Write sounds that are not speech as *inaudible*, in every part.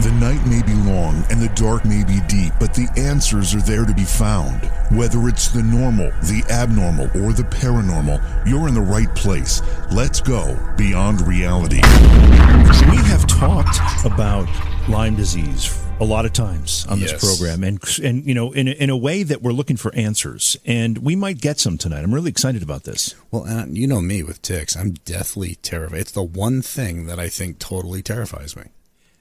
The night may be long and the dark may be deep, but the answers are there to be found. Whether it's the normal, the abnormal, or the paranormal, you're in the right place. Let's go beyond reality. We have talked about Lyme disease a lot of times on this Yes. program, and and you know, in a, in a way that we're looking for answers, and we might get some tonight. I'm really excited about this. Well, and you know me with ticks. I'm deathly terrified. It's the one thing that I think totally terrifies me.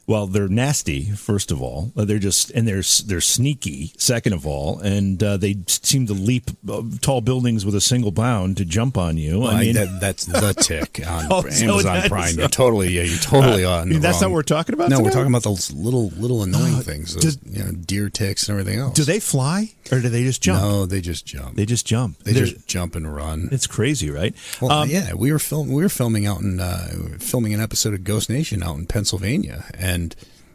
Well, they're nasty, first of all. Uh, They're just and they're they're sneaky, second of all, and uh, they seem to leap uh, tall buildings with a single bound to jump on you. I I mean, that, that's the *laughs* tick on Oh, Amazon Prime. You're totally, yeah, you're totally on. the that's not what we're talking about No, we're talking about those little, little annoying things. Those, you know, deer ticks and everything else. do they fly or do they just jump? No, they just jump. They just jump. They They're- just jump and run. It's crazy, right? Well, Um, yeah, we were film we were filming out in uh, filming an episode of Ghost Nation out in Pennsylvania, and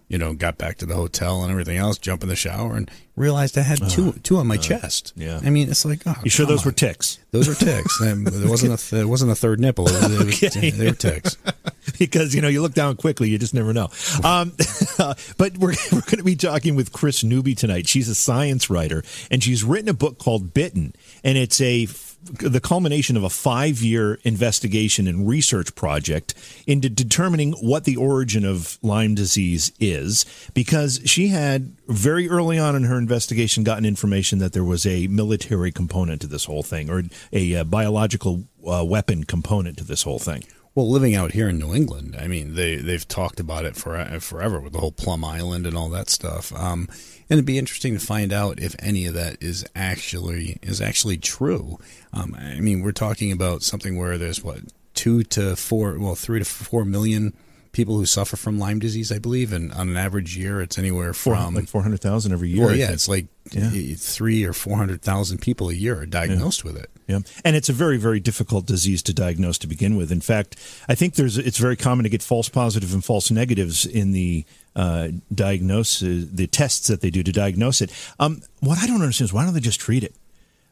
you know got back to the hotel and everything else, jump in the shower, and realized I had two two on my chest. Uh, yeah. I mean it's like, oh, You sure those were ticks? Those were ticks. *laughs* And there wasn't a th- there wasn't a third nipple. It was, it was, Okay. They were ticks. *laughs* because you know you look down quickly, you just never know. Um, *laughs* but we're we're going to be talking with Kris Newby tonight. She's a science writer, and she's written a book called Bitten, and it's a the culmination of a five year investigation and research project into determining what the origin of Lyme disease is, because she had very early on in her investigation gotten information that there was a military component to this whole thing, or a, uh biological uh, weapon component to this whole thing. Well, living out here in New England, I mean, they they've talked about it for forever with the whole Plum Island and all that stuff. Um, and it'd be interesting to find out if any of that is actually is actually true. Um, I mean, we're talking about something where there's what two to four, well, three to four million people who suffer from Lyme disease, I believe, and on an average year, it's anywhere from like 400,000 every year. well, yeah, it's like Yeah. three or four hundred thousand people a year are diagnosed with it. Yeah, and it's a very, very difficult disease to diagnose to begin with. In fact, I think there's it's very common to get false positive and false negatives in the uh, diagnosis, the tests that they do to diagnose it. Um, what I don't understand is why don't they just treat it?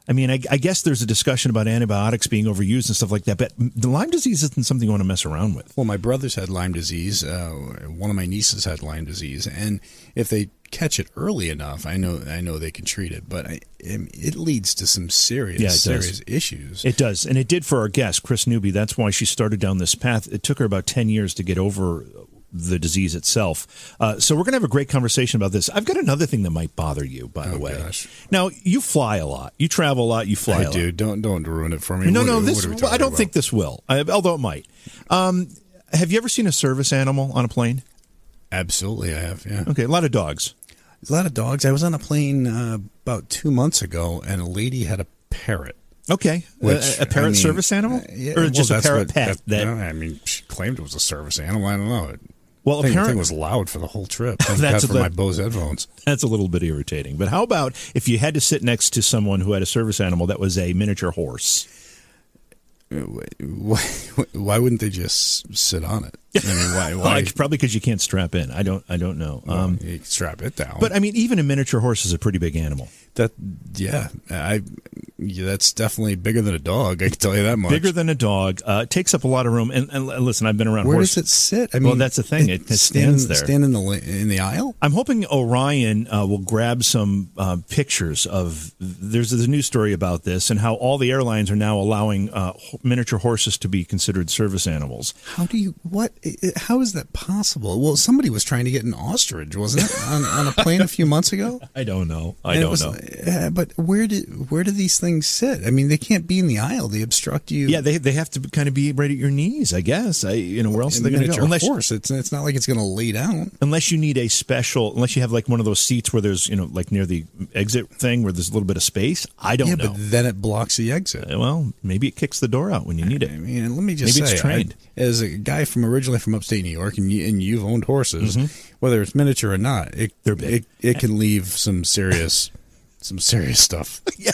I mean, I, I guess there's a discussion about antibiotics being overused and stuff like that, but the Lyme disease isn't something you want to mess around with. Well, my brothers had Lyme disease. Uh, one of my nieces had Lyme disease, and if they catch it early enough, I know I know they can treat it. But I, it leads to some serious Yeah, does. serious issues. It does, and it did for our guest, Kris Newby. That's why she started down this path. It took her about ten years to get over the disease itself. Uh, so we're going to have a great conversation about this. I've got another thing that might bother you, by the Oh, way. gosh. Now you fly a lot, you travel a lot, you fly. I a lot. do. Don't don't ruin it for me. No, What- no, this. I don't about? think this will. I, although it might. Um, have you ever seen a service animal on a plane? Absolutely, I have. Yeah, Okay, a lot of dogs. a lot of dogs. I was on a plane uh, about two months ago, and a lady had a parrot. Okay, Which a, a parrot I mean, service animal, uh, yeah, or well, just a parrot what- pet? that- That, I mean, she claimed it was a service animal. I don't know. It, well, thing, thing was loud for the whole trip. *laughs* Thank That's God for my Bose headphones. That's a little bit irritating. But how about if you had to sit next to someone who had a service animal that was a miniature horse? Why, *laughs* why wouldn't they just sit on it? I mean, why? *laughs* Why I- probably because you can't strap in. I don't. I don't know. Um, you strap it down. but I mean, even a miniature horse is a pretty big animal. that, yeah, I, yeah, that's definitely bigger than a dog. I can tell you that much. Bigger than a dog. Uh, it takes up a lot of room. And, and listen, I've been around horses. Where horse. does it sit? I Well, that's the thing. It stand- stands there. Stand in the in the aisle. I'm hoping Orion uh, will grab some uh, pictures of. There's a news story about this and how all the airlines are now allowing uh, miniature horses to be considered service animals. How do you what? How is that possible? Well, somebody was trying to get an ostrich, wasn't it, on, on a plane a few months ago? *laughs* I don't know. I And don't was- know. uh, but where did where do these things sit? I mean, they can't be in the aisle; they obstruct you. Yeah, they they have to kind of be right at your knees, I guess. I you know where else are they going to go? Unless horse, it's it's not like it's going to lay down. Unless you need a special, unless you have like one of those seats where there's you know like near the exit thing where there's a little bit of space. I don't yeah, know. but then it blocks the exit. Well, maybe it kicks the door out when you need it. I mean, let me just Maybe say, it's trained. I- as a guy from originally from upstate New York, and you, and you've owned horses, whether it's miniature or not, it Mm-hmm. It, it can leave some serious *laughs* some serious stuff. *laughs* yeah.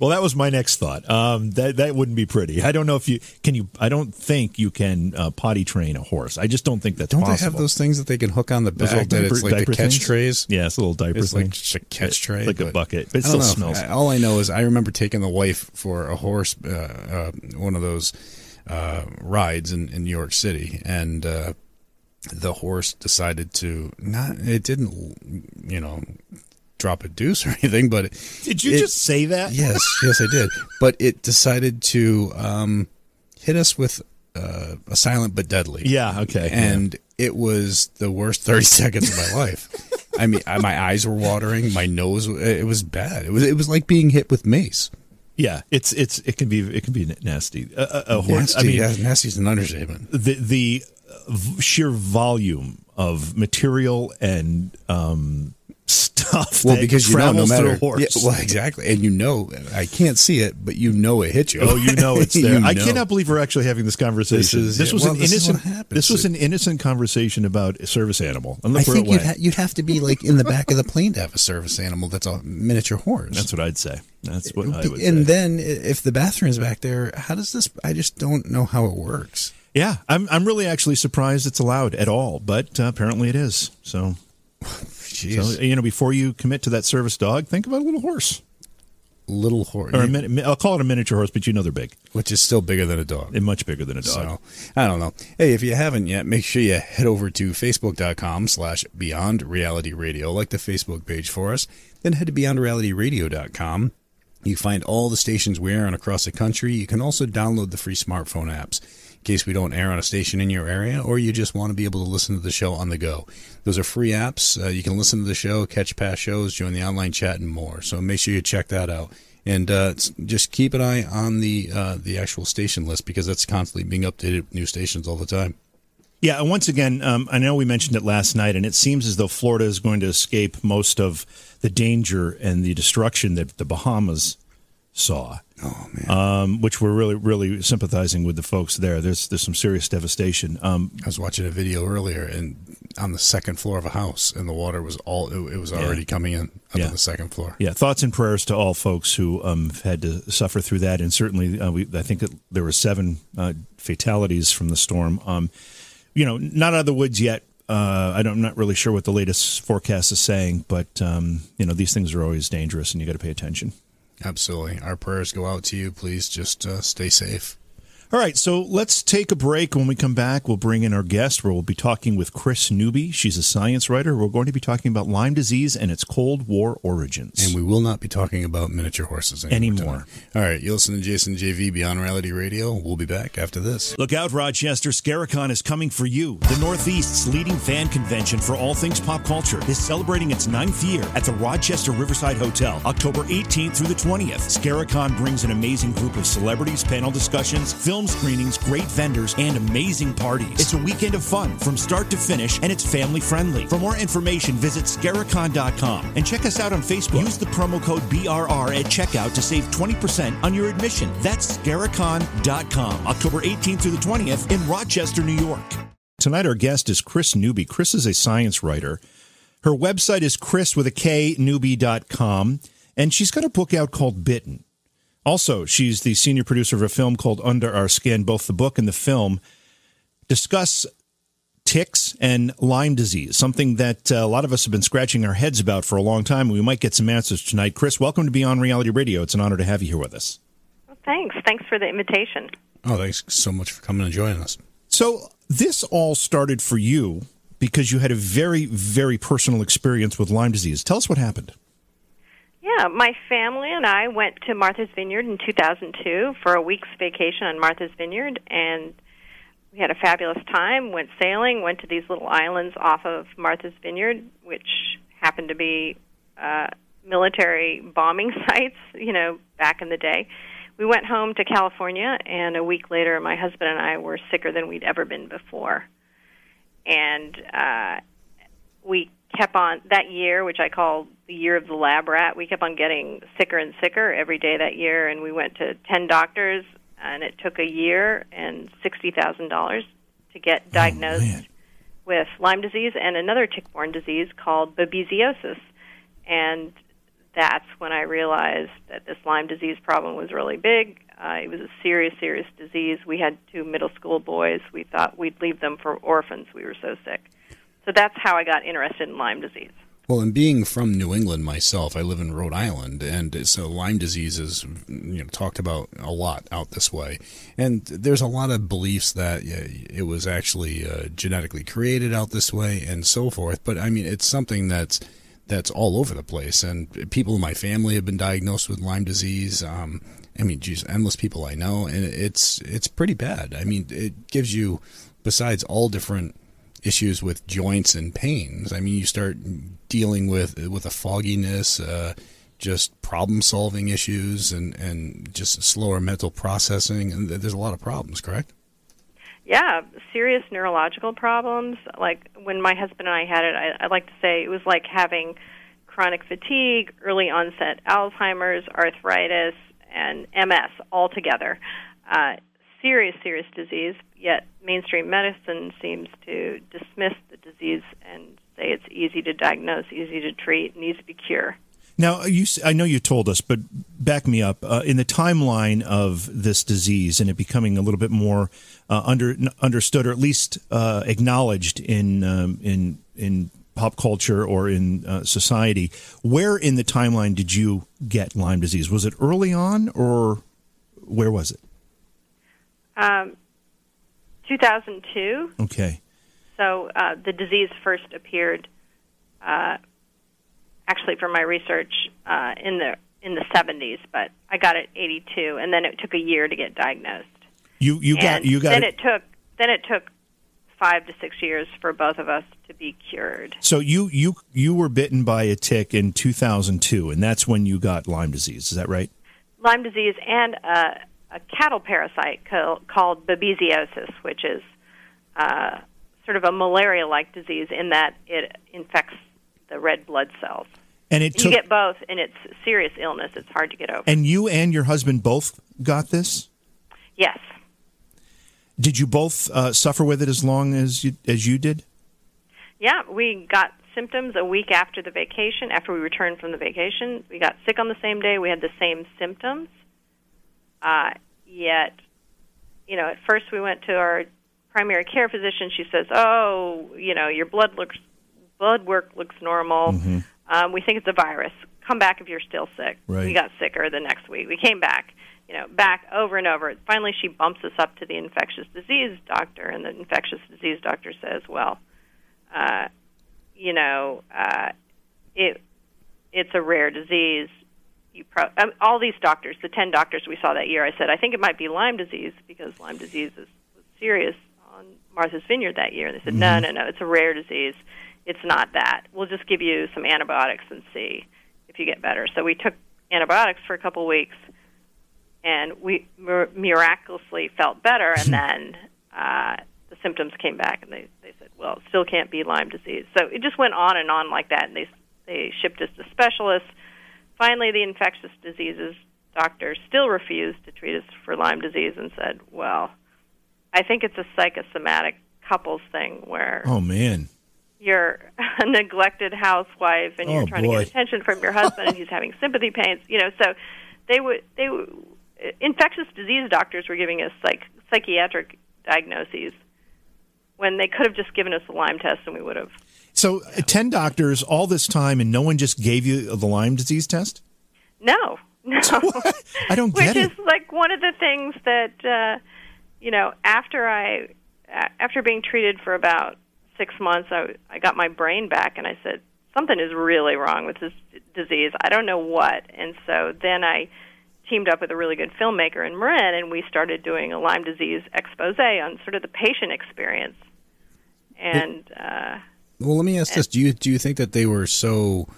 Well, that was my next thought. Um, that that wouldn't be pretty. I don't know if you can. You, I don't think you can uh, potty train a horse. I just don't think that's Don't possible. they have those things that they can hook on the back? that it's diaper- like the catch trays. Yeah, it's a little diaper It's thing. like just a catch tray, like a bucket, but it still know. smells. All I know is I remember taking the wife for a horse, uh, uh, one of those uh, rides in, in New York City, and uh, the horse decided to not. It didn't, you know, drop a deuce *laughs* or anything, but it, Did you it- just say that? Yes, yes, I did. But it decided to um, hit us with uh, a silent but deadly. Yeah. Okay. And it was the worst 30 *laughs* seconds of my life. I mean, I, my eyes were watering, my nose, it was bad. It was, it was like being hit with mace. Yeah, it's it's it can be it can be nasty. A, a, horse. Nasty, I mean, yeah, nasty's an understatement. the the uh, v- sheer volume of material and um, stuff. Well, that because you know, no travels through matter. horse. Yeah, well, exactly. And you know, I can't see it, but you know it hit you. Oh, you know it's *laughs* there. You I know. cannot believe we're actually having this conversation. This is- was well, an this innocent. This was an innocent conversation about a service animal. I think you'd, ha- you'd have to be like in the back of the plane to have a service animal that's a miniature horse. That's what I'd say. That's what I would and say. then if the bathroom's back there, how does this? I just don't know how it works. yeah, I'm I'm really actually surprised it's allowed at all, but uh, apparently it is. So, Jeez, so you know, before you commit to that service dog, think about a little horse little horse, or a min- I'll call it a miniature horse, but you know they're big. which is still bigger than a dog. They're much bigger than a dog. So I don't know. Hey, if you haven't yet, make sure you head over to facebook.com slash beyond reality radio, like the Facebook page for us. Then head to beyondrealityradio.com. You find all the stations we are on across the country. You can also download the free smartphone apps in case we don't air on a station in your area or you just want to be able to listen to the show on the go. Those are free apps. Uh, you can listen to the show, catch past shows, join the online chat, and more. So make sure you check that out. And uh, just keep an eye on the uh, the actual station list because that's constantly being updated with new stations all the time. Yeah, and once again, um, I know we mentioned it last night, and it seems as though Florida is going to escape most of the danger and the destruction that the Bahamas saw. Oh man, Um, which we're really, really sympathizing with the folks there. There's there's some serious devastation. Um, I was watching a video earlier, and on the second floor of a house, and the water was all it, was already coming in up Yeah. on the second floor. yeah, thoughts and prayers to all folks who um, had to suffer through that, and certainly uh, we, I think that there were seven uh, fatalities from the storm. Um, you know, not out of the woods yet. Uh, I don't, I'm not really sure what the latest forecast is saying, but um, you know, these things are always dangerous, and you got to pay attention. Absolutely, our prayers go out to you. Please just uh, stay safe. All right, so let's take a break. When we come back, we'll bring in our guest where we'll be talking with Kris Newby. She's a science writer. We're going to be talking about Lyme disease and its Cold War origins. And we will not be talking about miniature horses anymore. Anymore. All right, you listen to Jason JV Beyond Reality Radio. We'll be back after this. Look out, Rochester. Scaricon is coming for you. The Northeast's leading fan convention for all things pop culture is celebrating its ninth year at the Rochester Riverside Hotel, October 18th through the 20th. Scaricon brings an amazing group of celebrities, panel discussions, film screenings, great vendors, and amazing parties. It's a weekend of fun from start to finish, and it's family friendly. For more information, visit Scaricon.com and check us out on Facebook. Use the promo code BRR at checkout to save 20% on your admission. That's Scaricon.com, October 18th through the 20th in Rochester, New York. Tonight, our guest is Kris Newby. Kris is a science writer. Her website is chris with a K, newby.com, and she's got a book out called Bitten. Also, she's the senior producer of a film called Under Our Skin. Both the book and the film discuss ticks and Lyme disease, something that uh, a lot of us have been scratching our heads about for a long time. We might get some answers tonight. Kris, welcome to Beyond Reality Radio. It's an honor to have you here with us. Thanks. Thanks for the invitation. Oh, thanks so much for coming and joining us. So, this all started for you because you had a very, very personal experience with Lyme disease. Tell us what happened. Yeah, my family and I went to Martha's Vineyard in 2002 for a week's vacation on Martha's Vineyard, and we had a fabulous time. Went sailing, went to these little islands off of Martha's Vineyard, which happened to be uh, military bombing *laughs* sites, you know, back in the day. We went home to California, and a week later, my husband and I were sicker than we'd ever been before. And uh, we kept on that year, which I call the year of the lab rat. We kept on getting sicker and sicker every day that year, and we went to ten doctors, and it took a year and sixty thousand dollars to get diagnosed man. with Lyme disease and another tick-borne disease called babesiosis. And that's when I realized that this Lyme disease problem was really big. Uh, it was a serious, serious disease. We had two middle school boys. We thought we'd leave them for orphans. We were so sick. So that's how I got interested in Lyme disease. Well, and being from New England myself, I live in Rhode Island, and so Lyme disease is you know talked about a lot out this way. And there's a lot of beliefs that it was actually uh, genetically created out this way, and so forth. But I mean, it's something that's that's all over the place, and people in my family have been diagnosed with Lyme disease. Um, I mean, geez, endless people I know, and it's it's pretty bad. I mean, it gives you, besides all different issues with joints and pains. I mean, you start dealing with with a fogginess, uh, just problem solving issues, and and just slower mental processing, and there's a lot of problems. Correct? Yeah, serious neurological problems. Like when my husband and I had it, I, I like to say it was like having chronic fatigue, early onset Alzheimer's, arthritis, and MS all together. Uh, serious, serious disease, yet mainstream medicine seems to dismiss the disease and say it's easy to diagnose, easy to treat, and easy to cure. Now, you, I know you told us, but back me up. Uh, in the timeline of this disease and it becoming a little bit more uh, under, understood, or at least uh, acknowledged in um, in in pop culture or in uh, society, where in the timeline did you get Lyme disease? Was it early on, or where was it? Um, 2002. Okay. So uh, the disease first appeared, uh, actually, from my research uh, in the in the 70s, but I got it 82, and then it took a year to get diagnosed. You you got you got then it. it took then it took five to six years for both of us to be cured. So you you you were bitten by a tick in 2002, and that's when you got Lyme disease. Is that right? Lyme disease and a, a cattle parasite co- called babesiosis, which is uh, sort of a malaria-like disease in that it infects the red blood cells. And it You get both, and it's serious illness. It's hard to get over. and you and your husband both got this. yes. Did you both uh, suffer with it as long as you as you did? Yeah, we got symptoms a week after the vacation. After we returned from the vacation, we got sick on the same day. We had the same symptoms. Uh, yet, you know, at first we went to our primary care physician. She says, "Oh, you know, your blood looks blood work looks normal. Um, we think it's a virus. Come back if you're still sick." Right. We got sicker the next week. We came back. You know, back over and over. Finally, she bumps us up to the infectious disease doctor, and the infectious disease doctor says, "Well, uh, you know, uh, it it's a rare disease. You pro- um, all these doctors, the ten doctors we saw that year, I said I think it might be Lyme disease because Lyme disease is was serious on Martha's Vineyard that year. And they said, no, no, no, it's a rare disease. It's not that. We'll just give you some antibiotics and see if you get better. So we took antibiotics for a couple weeks, and we mir- miraculously felt better. And *laughs* then uh, the symptoms came back, and they they said, well, it still can't be Lyme disease. So it just went on and on like that, and they they shipped us to specialists. Finally, the infectious diseases doctor still refused to treat us for Lyme disease and said, well, I think it's a psychosomatic couples thing where Oh man. you're *laughs* a neglected housewife and you're Oh, trying boy. to get attention from your husband and he's having sympathy pains you know so they would they would infectious disease doctors were giving us psych, psychiatric diagnoses when they could have just given us a Lyme test and we would have So uh, ten doctors all this time, and no one just gave you the Lyme disease test. no. *laughs* No. I don't get which get is like one of the things that uh you know after I, after being treated for about six months i i got my brain back and i said something is really wrong with this disease. I don't know what. And so then i teamed up with a really good filmmaker in marin and we started doing a lyme disease expose on sort of the patient experience. And uh Well, let me ask this: Do you do you think that they were so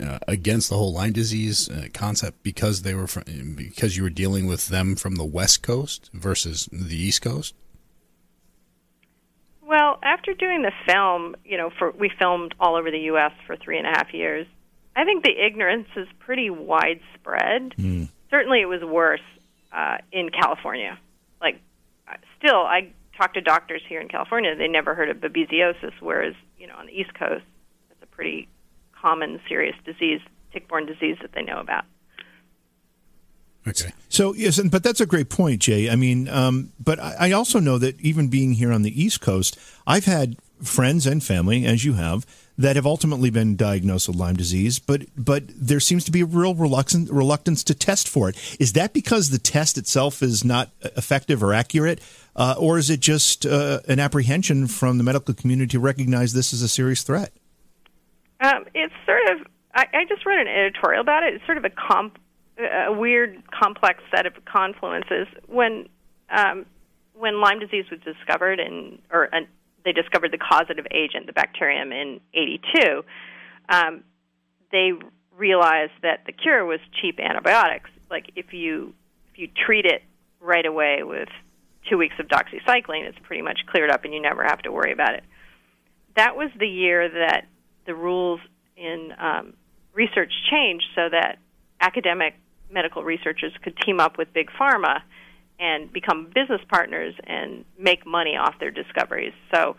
uh, against the whole Lyme disease uh, concept because they were from, because you were dealing with them from the West Coast versus the East Coast? Well, after doing the film, you know, for we filmed all over the U.S. for three and a half years. I think the ignorance is pretty widespread. Mm. Certainly, it was worse uh, in California. Like, still, I talk to doctors here in California; they never heard of babesiosis, whereas you know on the East Coast, it's a pretty common, serious disease, tick-borne disease that they know about. Okay. So yes, but that's a great point, Jay. I mean, um, but I also know that even being here on the East Coast, I've had friends and family, as you have, that have ultimately been diagnosed with Lyme disease, but but there seems to be a real reluctance reluctance to test for it. Is that because the test itself is not effective or accurate, uh, or is it just uh, an apprehension from the medical community to recognize this as a serious threat? Um, it's sort of. I, I just read an editorial about it. It's sort of a comp a weird, complex set of confluences. When um, when Lyme disease was discovered, and or uh, they discovered the causative agent, the bacterium, in '82, um, they realized that the cure was cheap antibiotics. Like if you if you treat it right away with two weeks of doxycycline, it's pretty much cleared up, and you never have to worry about it. That was the year that the rules in um, research changed so that academic medical researchers could team up with big pharma and become business partners and make money off their discoveries. So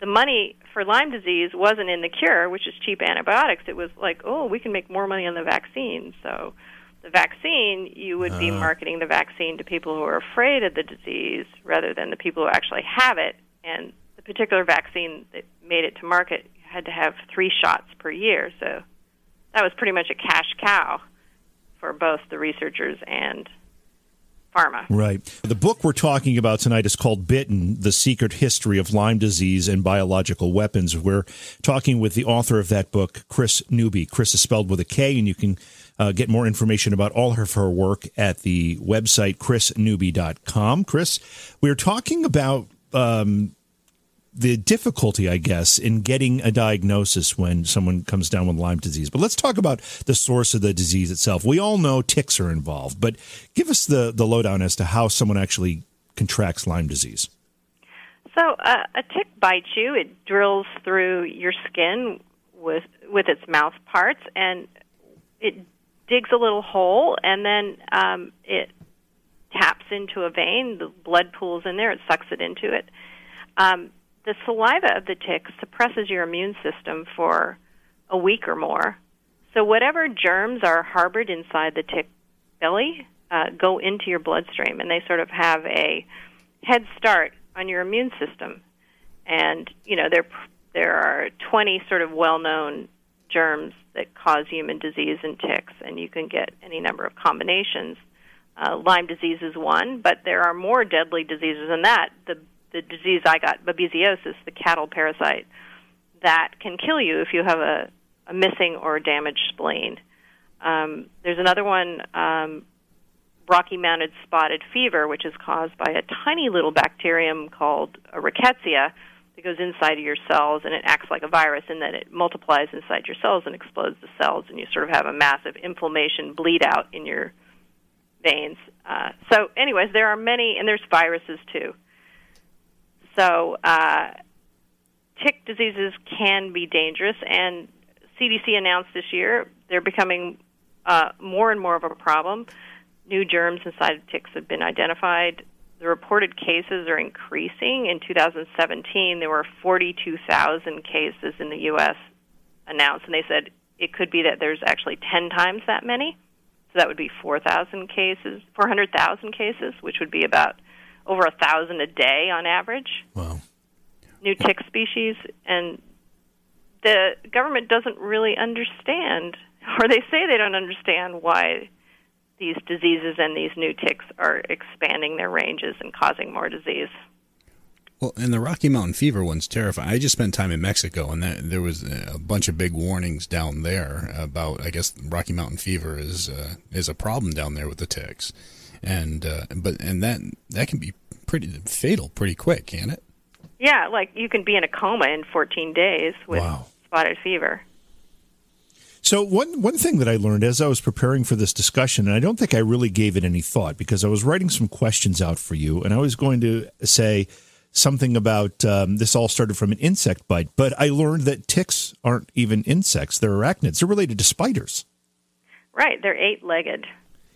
the money for Lyme disease wasn't in the cure, which is cheap antibiotics. It was like, oh, we can make more money on the vaccine. So the vaccine, you would be uh. marketing the vaccine to people who are afraid of the disease rather than the people who actually have it. And the particular vaccine that made it to market had to have three shots per year. So that was pretty much a cash cow for both the researchers and pharma. Right. The book we're talking about tonight is called Bitten The Secret History of Lyme Disease and Biological Weapons. We're talking with the author of that book, Kris Newby. Kris is spelled with a K, and you can uh, get more information about all of her work at the website krisnewby.com. Kris, we're talking about um, the difficulty, I guess, in getting a diagnosis when someone comes down with Lyme disease. But let's talk about the source of the disease itself. We all know ticks are involved, but give us the, the lowdown as to how someone actually contracts Lyme disease. So uh, a tick bites you. It drills through your skin with with its mouth parts, and it digs a little hole, and then um, it taps into a vein. The blood pools in there. It sucks it into it. Um, the saliva of the tick suppresses your immune system for a week or more. So whatever germs are harbored inside the tick belly uh, go into your bloodstream, and they sort of have a head start on your immune system. And you know there there are 20 sort of well-known germs that cause human disease in ticks, and you can get any number of combinations. Uh, Lyme disease is one, but there are more deadly diseases than that. The the disease I got, babesiosis, the cattle parasite, that can kill you if you have a, a missing or damaged spleen. Um, there's another one, um, Rocky Mountain spotted fever, which is caused by a tiny little bacterium called a rickettsia that goes inside of your cells and it acts like a virus in that it multiplies inside your cells and explodes the cells, and you sort of have a massive inflammation bleed out in your veins. Uh, so, anyways, there are many, and there's viruses too. So, uh, tick diseases can be dangerous, and CDC announced this year they're becoming uh, more and more of a problem. New germs inside of ticks have been identified. The reported cases are increasing. In 2017, there were 42,000 cases in the U.S. announced, and they said it could be that there's actually 10 times that many. So that would be 4,000 cases, 400,000 cases, which would be about over a thousand a day on average. Wow. New tick species, and the government doesn't really understand, or they say they don't understand why these diseases and these new ticks are expanding their ranges and causing more disease. Well, and the Rocky Mountain fever one's terrifying. I just spent time in Mexico, and that, there was a bunch of big warnings down there about. I guess Rocky Mountain fever is uh, is a problem down there with the ticks and uh, but and that that can be pretty fatal pretty quick, can it? Yeah, like you can be in a coma in 14 days with wow. spotted fever. So one one thing that I learned as I was preparing for this discussion, and I don't think I really gave it any thought because I was writing some questions out for you, and I was going to say something about um, this all started from an insect bite, but I learned that ticks aren't even insects; they're arachnids. They're related to spiders. Right, they're eight-legged.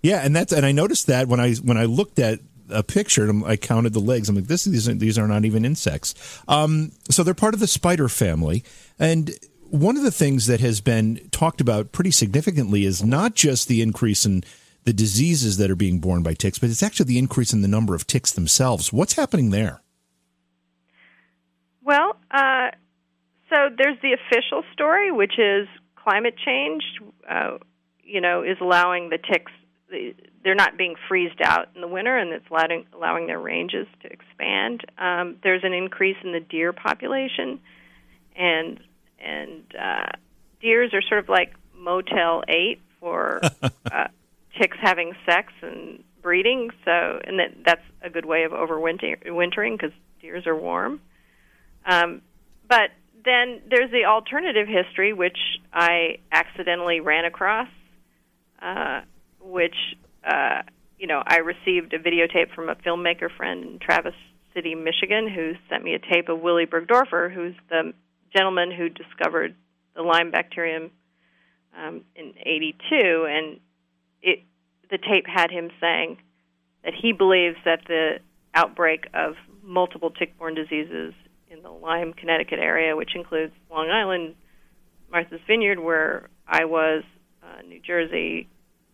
Yeah, and that's and I noticed that when I when I looked at a picture and I counted the legs. I'm like, this these are, these are not even insects. Um, so they're part of the spider family, and one of the things that has been talked about pretty significantly is not just the increase in the diseases that are being borne by ticks, but it's actually the increase in the number of ticks themselves. What's happening there? Well, uh, so there's the official story, which is climate change. Uh, you know, is allowing the ticks. They're not being freezed out in the winter, and it's allowing, allowing their ranges to expand. Um, there's an increase in the deer population, and and uh, deers are sort of like Motel Eight for *laughs* uh, ticks having sex and breeding. So, and that that's a good way of overwintering because deers are warm. Um, but then there's the alternative history, which I accidentally ran across, uh, which uh, you know I received a videotape from a filmmaker friend in Traverse City, Michigan, who sent me a tape of Willy Burgdorfer, who's the gentleman who discovered the Lyme bacterium um, in '82, and it the tape had him saying that he believes that the outbreak of multiple tick-borne diseases in the Lyme, Connecticut area, which includes Long Island, Martha's Vineyard, where I was, uh, New Jersey,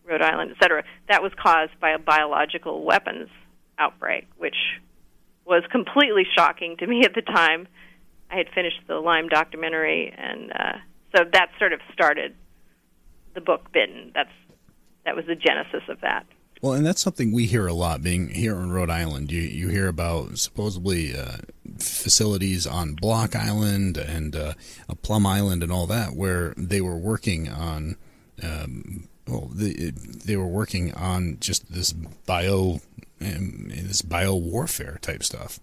Rhode Island, etc. That was caused by a biological weapons outbreak, which was completely shocking to me at the time. I had finished the Lyme documentary, and uh, so that sort of started the book Bitten. That's that was the genesis of that. Well, and that's something we hear a lot. Being here in Rhode Island, you you hear about supposedly uh, facilities on Block Island and uh, Plum Island and all that, where they were working on. Um, well, they, they were working on just this bio, um, this bio warfare type stuff.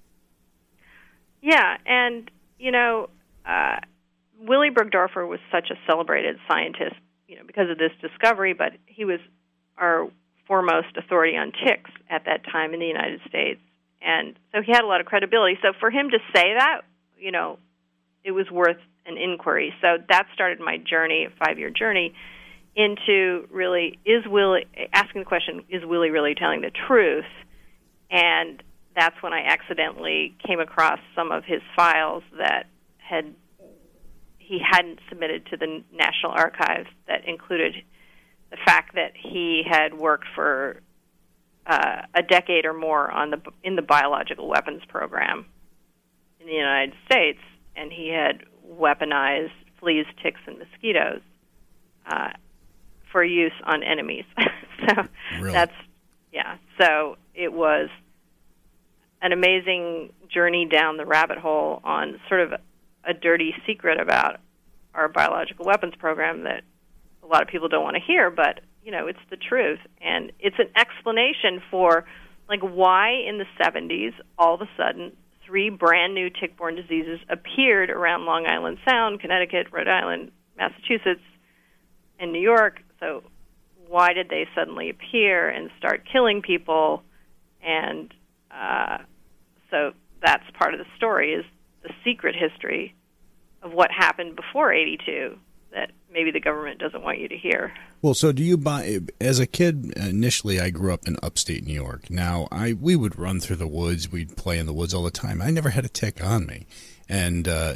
Yeah, and you know, uh, Willy Burgdorfer was such a celebrated scientist, you know, because of this discovery. But he was our foremost authority on ticks at that time in the United States. And so he had a lot of credibility. So for him to say that, you know, it was worth an inquiry. So that started my journey, a five year journey, into really is Willy asking the question, is Willy really telling the truth? And that's when I accidentally came across some of his files that had he hadn't submitted to the National Archives that included the fact that he had worked for uh, a decade or more on the in the biological weapons program in the United States, and he had weaponized fleas, ticks, and mosquitoes uh, for use on enemies. *laughs* so really? that's yeah. So it was an amazing journey down the rabbit hole on sort of a dirty secret about our biological weapons program that a lot of people don't want to hear, but you know, it's the truth, and it's an explanation for like why in the 70s all of a sudden three brand new tick-borne diseases appeared around Long Island Sound, Connecticut, Rhode Island, Massachusetts, and New York. So why did they suddenly appear and start killing people? And uh, so that's part of the story is the secret history of what happened before 82 that maybe the government doesn't want you to hear. Well, so do you buy? As a kid, initially, I grew up in upstate New York. Now, I we would run through the woods. We'd play in the woods all the time. I never had a tick on me, and uh,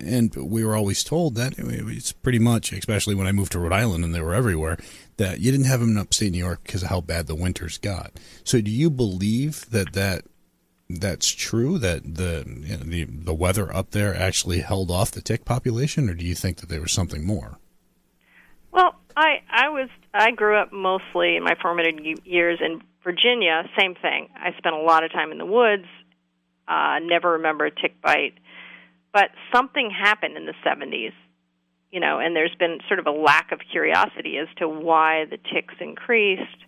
and we were always told that it's pretty much, especially when I moved to Rhode Island and they were everywhere, that you didn't have them in upstate New York because of how bad the winters got. So, do you believe that that that's true that the you know, the the weather up there actually held off the tick population, or do you think that there was something more? Well, I I was I grew up mostly in my formative years in Virginia. Same thing. I spent a lot of time in the woods. Uh, never remember a tick bite, but something happened in the 70s. You know, and there's been sort of a lack of curiosity as to why the ticks increased,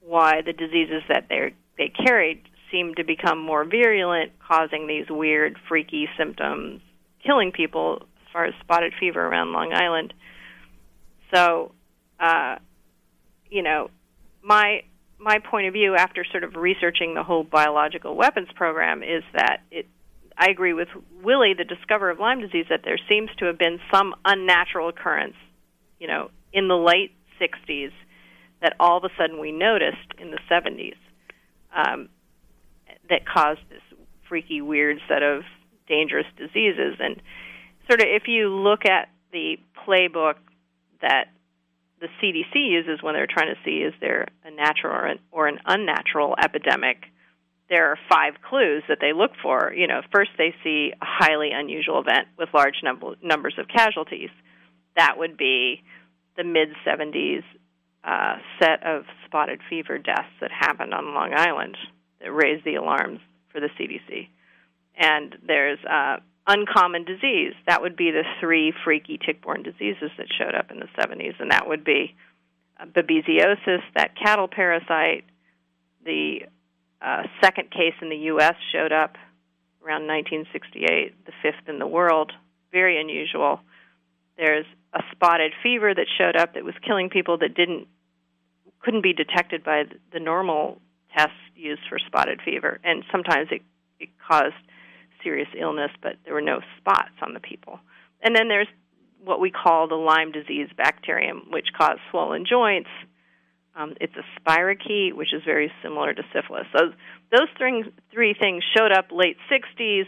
why the diseases that they they carried seemed to become more virulent, causing these weird, freaky symptoms, killing people as far as spotted fever around Long Island. So, uh, you know, my my point of view after sort of researching the whole biological weapons program is that it I agree with Willy, the discoverer of Lyme disease, that there seems to have been some unnatural occurrence, you know, in the late 60s that all of a sudden we noticed in the 70s um, that caused this freaky, weird set of dangerous diseases. And sort of if you look at the playbook that the CDC uses when they're trying to see is there a natural or an, or an unnatural epidemic, there are five clues that they look for. You know, first they see a highly unusual event with large num- numbers of casualties. That would be the mid 70s uh, set of spotted fever deaths that happened on Long Island that raised the alarms for the CDC. And there's uh, uncommon disease. That would be the three freaky tick-borne diseases that showed up in the 70s, and that would be uh, babesiosis, that cattle parasite. The uh, second case in the U.S. showed up around 1968, the fifth in the world. Very unusual. There's a spotted fever that showed up that was killing people that didn't couldn't be detected by the normal tests used for spotted fever, and sometimes it, it caused serious illness, but there were no spots on the people. And then there's what we call the Lyme disease bacterium, which causes swollen joints. Um, it's a spirochete, which is very similar to syphilis. So those three, three things showed up late 60s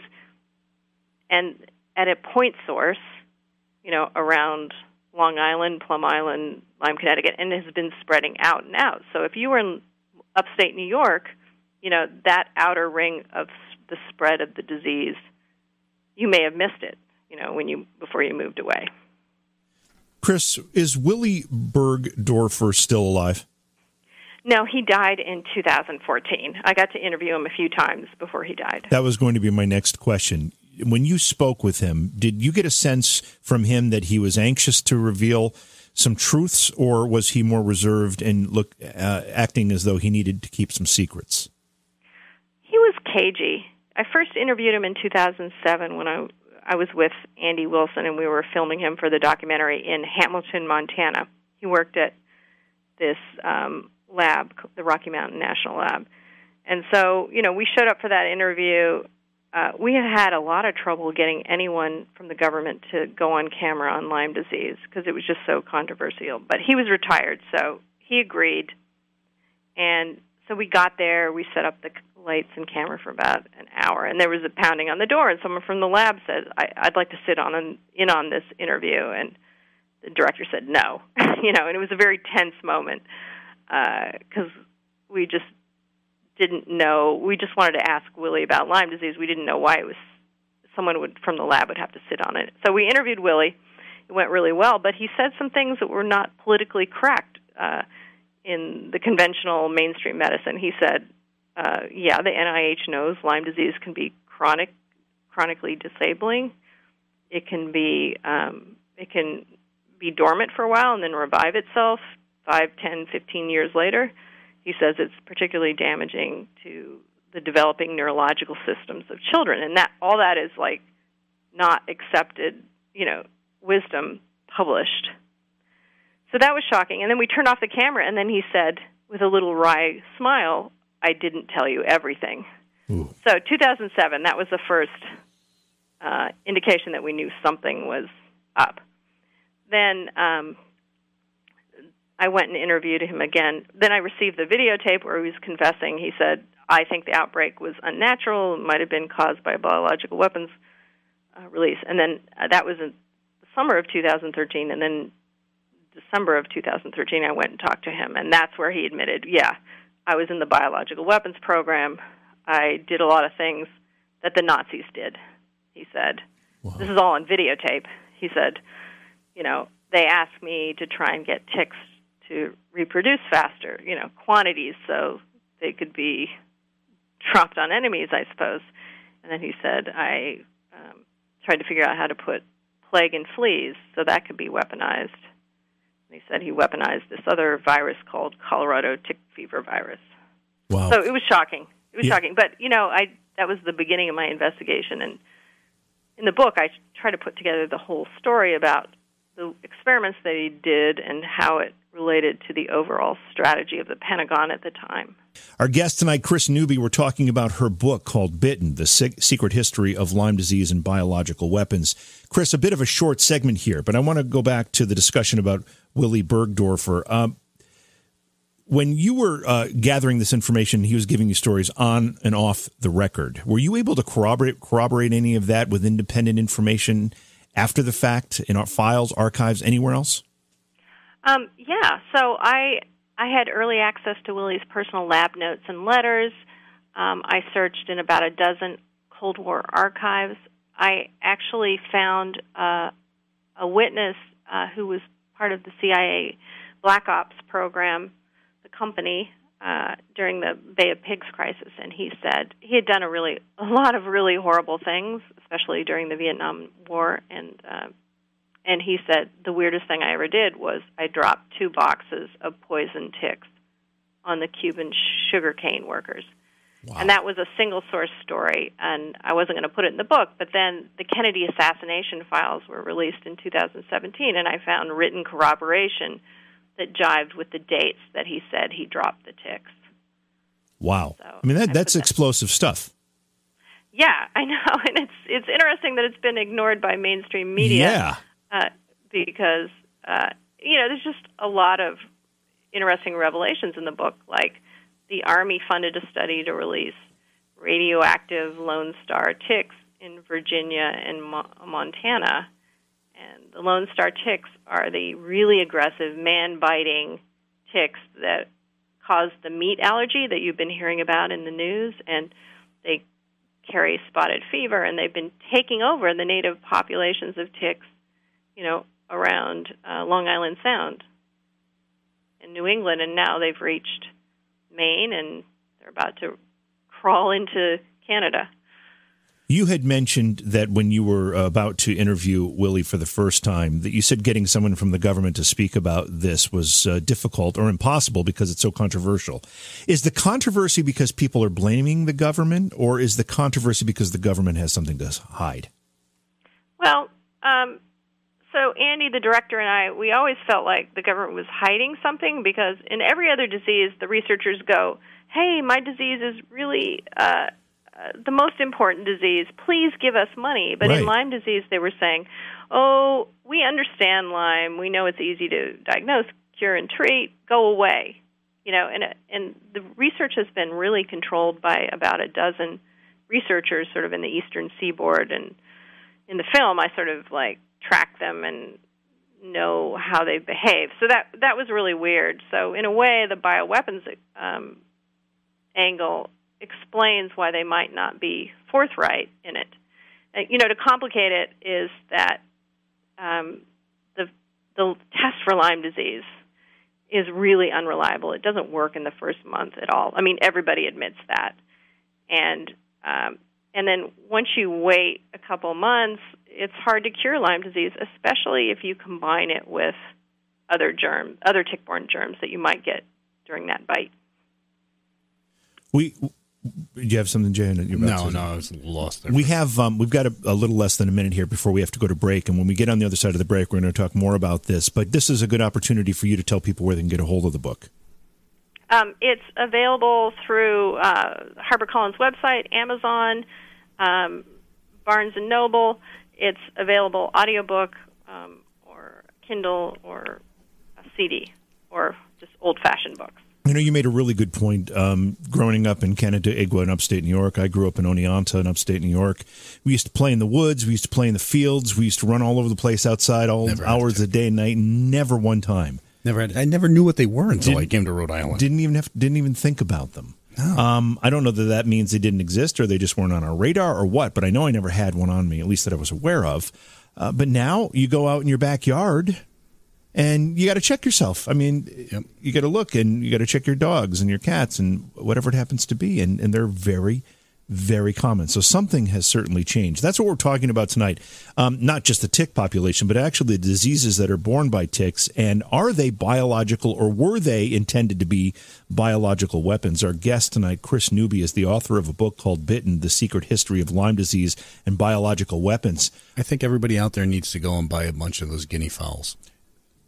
and at a point source, you know, around Long Island, Plum Island, Lyme, Connecticut, and has been spreading out and out. So if you were in upstate New York, you know, that outer ring of the spread of the disease, you may have missed it, you know, when you before you moved away. Kris, is Willy Burgdorfer still alive? No, he died in 2014. I got to interview him a few times before he died. That was going to be my next question. When you spoke with him, did you get a sense from him that he was anxious to reveal some truths, or was he more reserved and look uh, acting as though he needed to keep some secrets? He was cagey. I first interviewed him in 2007 when I I was with Andy Wilson and we were filming him for the documentary in Hamilton, Montana. He worked at this um, lab, the Rocky Mountain National Lab, and so you know we showed up for that interview. Uh, we had had a lot of trouble getting anyone from the government to go on camera on Lyme disease because it was just so controversial. But he was retired, so he agreed, and so we got there. We set up the lights and camera for about an hour, and there was a pounding on the door, and someone from the lab said, I, "I'd like to sit on an, in on this interview," and the director said no, *laughs* you know, and it was a very tense moment because uh, we just didn't know. We just wanted to ask Willy about Lyme disease. We didn't know why it was someone would from the lab would have to sit on it. So we interviewed Willy. It went really well, but he said some things that were not politically correct uh, in the conventional mainstream medicine. He said uh, yeah, the NIH knows Lyme disease can be chronic, chronically disabling. It can be um, it can be dormant for a while and then revive itself five, ten, fifteen years later. He says it's particularly damaging to the developing neurological systems of children, and that all that is like not accepted, you know, wisdom published. So that was shocking. And then we turned off the camera, and then he said, with a little wry smile, I didn't tell you everything. Ooh. So 2007, that was the first uh, indication that we knew something was up. Then um, I went and interviewed him again. Then I received the videotape where he was confessing. He said, I think the outbreak was unnatural, might have been caused by a biological weapons uh, release. And then uh, that was in the summer of 2013. And then December of 2013, I went and talked to him. And that's where he admitted, yeah, I was in the biological weapons program. I did a lot of things that the Nazis did, he said. Wow. This is all on videotape. He said, you know, they asked me to try and get ticks to reproduce faster, you know, quantities so they could be dropped on enemies, I suppose. And then he said, I um, tried to figure out how to put plague in fleas so that could be weaponized. He said he weaponized this other virus called Colorado tick fever virus. Wow. So it was shocking. It was yeah. shocking. But, you know, I that was the beginning of my investigation and in the book I try to put together the whole story about the experiments that he did and how it related to the overall strategy of the Pentagon at the time. Our guest tonight, Kris Newby, we're talking about her book called Bitten The Secret History of Lyme Disease and Biological Weapons. Kris, a bit of a short segment here, but I want to go back to the discussion about Willy Burgdorfer. Um, when you were uh, gathering this information, he was giving you stories on and off the record. Were you able to corroborate, corroborate any of that with independent information after the fact in our files, archives, anywhere else? Um, yeah. So I I had early access to Willy's personal lab notes and letters. Um, I searched in about a dozen Cold War archives. I actually found uh, a witness uh, who was part of the CIA Black Ops program the company uh, during the Bay of Pigs crisis, and he said he had done a really a lot of really horrible things, especially during the Vietnam War, and uh, and he said the weirdest thing I ever did was I dropped two boxes of poison ticks on the Cuban sugarcane workers. Wow. And that was a single source story, and I wasn't going to put it in the book. But then the Kennedy assassination files were released in 2017, and I found written corroboration that jived with the dates that he said he dropped the ticks. Wow. So I mean that that's explosive stuff. Yeah, I know, *laughs* and it's it's interesting that it's been ignored by mainstream media. Yeah. Uh, because uh, you know, there's just a lot of interesting revelations in the book. Like the army funded a study to release radioactive Lone Star ticks in Virginia and Mo- Montana and the Lone Star ticks are the really aggressive, man biting ticks that cause the meat allergy that you've been hearing about in the news. And they carry spotted fever, and they've been taking over the native populations of ticks, you know, around uh, Long Island Sound in New England. And now they've reached Maine, and they're about to crawl into Canada. You had mentioned that when you were about to interview Willy for the first time, that you said getting someone from the government to speak about this was uh, difficult or impossible because it's so controversial. Is the controversy because people are blaming the government, or is the controversy because the government has something to hide? Well, um, so Andy, the director, and I, we always felt like the government was hiding something because in every other disease, the researchers go, "Hey, my disease is really." Uh, uh, the most important disease, please give us money. But right. in Lyme disease, they were saying, oh, we understand Lyme. We know it's easy to diagnose, cure, and treat. Go away. You know, and and the research has been really controlled by about a dozen researchers, sort of in the eastern seaboard. And in the film, I sort of like track them and know how they behave. So that that was really weird. So in a way, the bioweapons um, angle explains why they might not be forthright in it. You know, to complicate it is that um, the the test for Lyme disease is really unreliable. It doesn't work in the first month at all. I mean, everybody admits that, and um, and then once you wait a couple months, it's hard to cure Lyme disease, especially if you combine it with other germs, other tick-borne germs that you might get during that bite. We do you have something, Jay? no, no, I was lost there. We have um, we've got a, a, little less than a minute here before we have to go to break, and when we get on the other side of the break, we're going to talk more about this. But this is a good opportunity for you to tell people where they can get a hold of the book. Um, it's available through uh, HarperCollins website, Amazon, um, Barnes and Noble. It's available audiobook um, or Kindle or a CD or just old-fashioned books. You know, you made a really good point. Um, growing up in Canada, Canandaigua in upstate New York, I grew up in Oneonta in upstate New York. We used to play in the woods. We used to play in the fields. We used to run all over the place outside all never hours of the day and night. Never one time. Never had. I never knew what they were until didn't, I came to Rhode Island. Didn't even have. Didn't even think about them. No. Um, I don't know that that means they didn't exist or they just weren't on our radar or what. But I know I never had one on me, at least that I was aware of. Uh, but now you go out in your backyard and you got to check yourself. I mean, yep. you got to look and you got to check your dogs and your cats and whatever it happens to be. And, and they're very, very common. So something has certainly changed. That's what we're talking about tonight. Um, not just the tick population, but actually the diseases that are born by ticks. And are they biological or were they intended to be biological weapons? Our guest tonight, Kris Newby, is the author of a book called Bitten The Secret History of Lyme Disease and Biological Weapons. I think everybody out there needs to go and buy a bunch of those guinea fowls.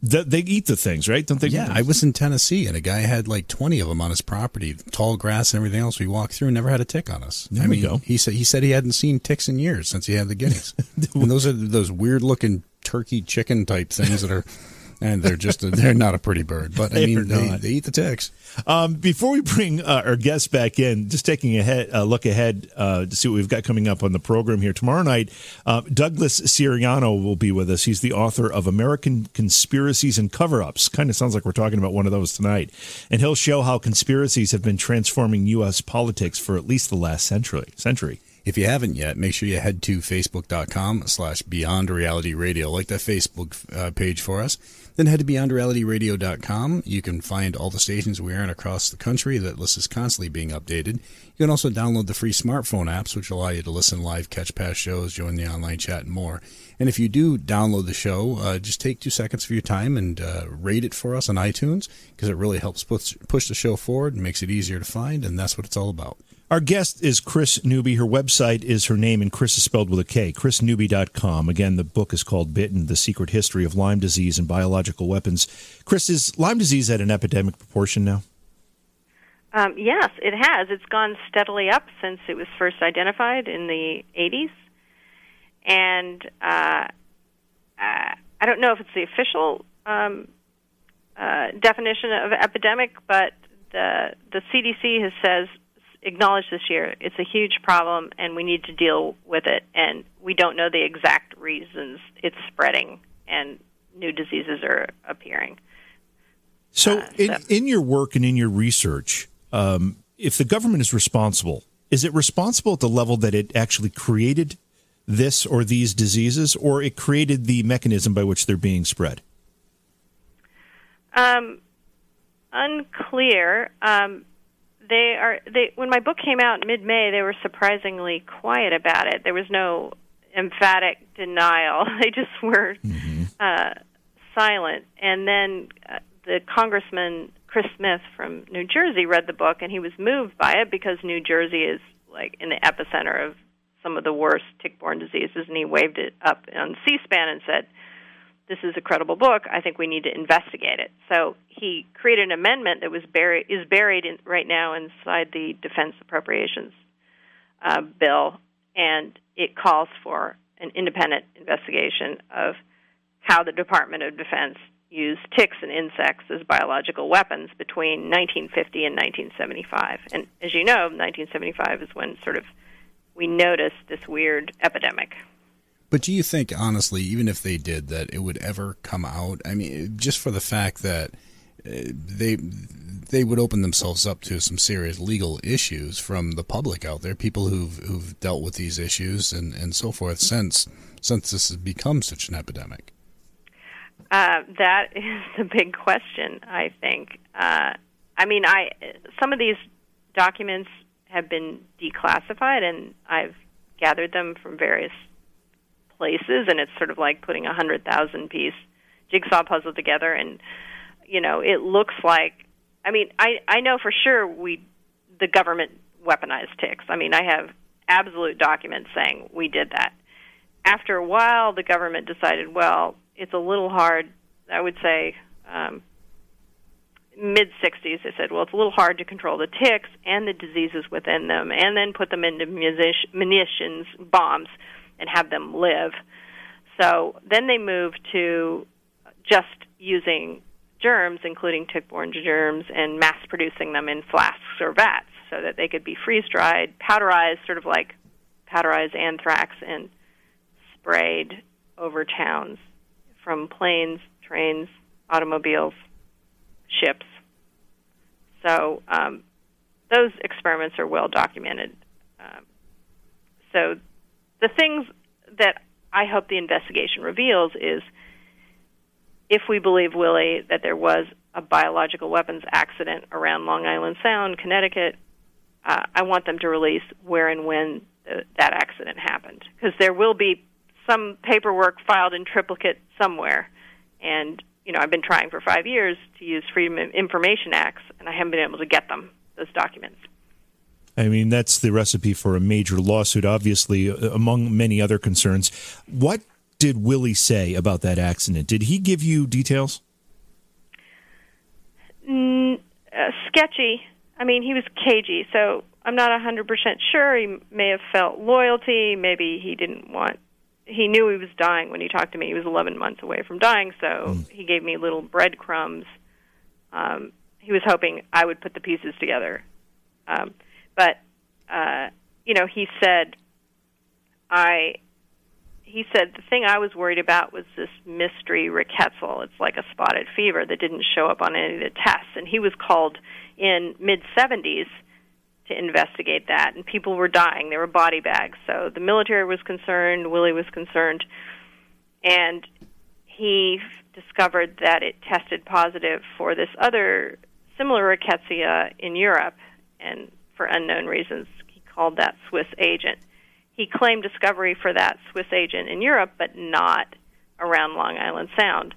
The, they eat the things, right? Don't they? Yeah, I was in Tennessee and a guy had like twenty of them on his property, tall grass and everything else. We walked through and never had a tick on us. There I we mean, go. he said he said he hadn't seen ticks in years since he had the guineas. *laughs* and those are those weird looking turkey chicken type things that are, and they're just they're not a pretty bird, but I mean they, they eat the ticks. Um, before we bring uh, our guests back in, just taking a head, uh, look ahead uh, to see what we've got coming up on the program here tomorrow night. Uh, Douglas Siriano will be with us. He's the author of American Conspiracies and Cover-ups. Kind of sounds like we're talking about one of those tonight, and he'll show how conspiracies have been transforming U.S. politics for at least the last century. Century. If you haven't yet, make sure you head to facebook.com slash beyond reality radio. Like that Facebook uh, page for us. Then head to beyondrealityradio.com. You can find all the stations we are in across the country. That list is constantly being updated. You can also download the free smartphone apps, which allow you to listen live, catch past shows, join the online chat, and more. And if you do download the show, uh, just take two seconds of your time and uh, rate it for us on iTunes because it really helps push, push the show forward and makes it easier to find, and that's what it's all about. Our guest is Kris Newby. Her website is her name, and Kris is spelled with a K, krisnewby.com. Again, the book is called Bitten The Secret History of Lyme Disease and Biological Weapons. Kris, is Lyme disease at an epidemic proportion now? Um, yes, it has. It's gone steadily up since it was first identified in the 80s. And uh, uh, I don't know if it's the official um, uh, definition of epidemic, but the the CDC has says acknowledged this year it's a huge problem and we need to deal with it. And we don't know the exact reasons it's spreading and new diseases are appearing. So, Uh, in, in your work and in your research, um, if the government is responsible, is it responsible at the level that it actually created this or these diseases, or it created the mechanism by which they're being spread? Um, unclear. Um, they are they when my book came out in mid-May, they were surprisingly quiet about it. There was no emphatic denial. *laughs* They just were uh, silent. And then uh, the congressman Chris Smith from New Jersey read the book, and he was moved by it because New Jersey is like in the epicenter of some of the worst tick-borne diseases, and he waved it up on C-SPAN and said, "This is a credible book. I think we need to investigate it." So he created an amendment that was buried is buried in, right now inside the Defense Appropriations uh, bill, and it calls for an independent investigation of how the Department of Defense used ticks and insects as biological weapons between 1950 and 1975. And as you know, 1975 is when sort of we noticed this weird epidemic. But do you think, honestly, even if they did, that it would ever come out? I mean, just for the fact that uh, they they would open themselves up to some serious legal issues from the public out there, people who've who've dealt with these issues and, and so forth since since this has become such an epidemic. Uh, that *laughs* is the big question. I think. Uh, I mean, I some of these documents have been declassified, and I've gathered them from various places, and it's sort of like putting a hundred thousand piece jigsaw puzzle together, and you know, it looks like. I mean, I I know for sure we the government weaponized ticks. I mean, I have absolute documents saying we did that. After a while, the government decided, well, it's a little hard. I would say um, mid 60s. They said, well, it's a little hard to control the ticks and the diseases within them, and then put them into munitions, bombs, and have them live. So then they moved to just using germs, including tick-borne germs, and mass producing them in flasks or vats so that they could be freeze-dried, powderized, sort of like powderized anthrax, and sprayed over towns from planes, trains, automobiles, ships. So um, those experiments are well documented. Um, so the things that I hope the investigation reveals is if we believe, Willy, that there was a biological weapons accident around Long Island Sound, Connecticut, uh, I want them to release where and when the, that accident happened because there will be some paperwork filed in triplicate somewhere, and you know I've been trying for five years to use Freedom of Information Acts, and I haven't been able to get them those documents. I mean, that's the recipe for a major lawsuit, obviously, uh, among many other concerns. What did Willy say about that accident? Did he give you details? Mm, uh, sketchy. I mean, he was cagey, so I'm not 100% sure. He may have felt loyalty. Maybe he didn't want. He knew he was dying when he talked to me. He was 11 months away from dying, so mm. he gave me little breadcrumbs. Um, he was hoping I would put the pieces together. Um, but uh, you know, he said, I. He said the thing I was worried about was this mystery rickettsial. It's like a spotted fever that didn't show up on any of the tests, and he was called in mid 70s to investigate that, and people were dying. There were body bags, so the military was concerned. Willy was concerned, and he discovered that it tested positive for this other similar rickettsia in Europe, and for unknown reasons, he called that Swiss agent. He claimed discovery for that Swiss agent in Europe, but not around Long Island Sound.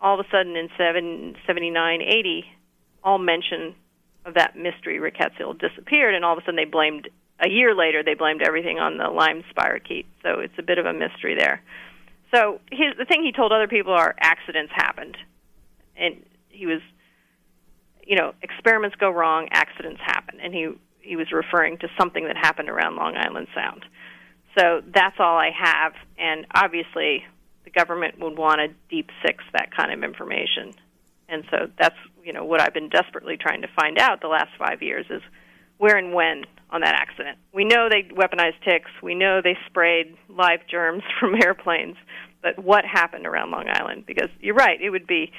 All of a sudden, in 79, 80, all mention of that mystery rickettsial disappeared, and all of a sudden they blamed. A year later, they blamed everything on the Lyme spirochete. So it's a bit of a mystery there. So his, the thing he told other people are accidents happened, and he was, you know, experiments go wrong, accidents happen, and he he was referring to something that happened around Long Island Sound. So that's all I have, and obviously the government would want to deep six that kind of information, and so that's you know what I've been desperately trying to find out the last five years is where and when on that accident. We know they weaponized ticks. We know they sprayed live germs *laughs* from airplanes, but what happened around Long Island? Because you're right, it would be,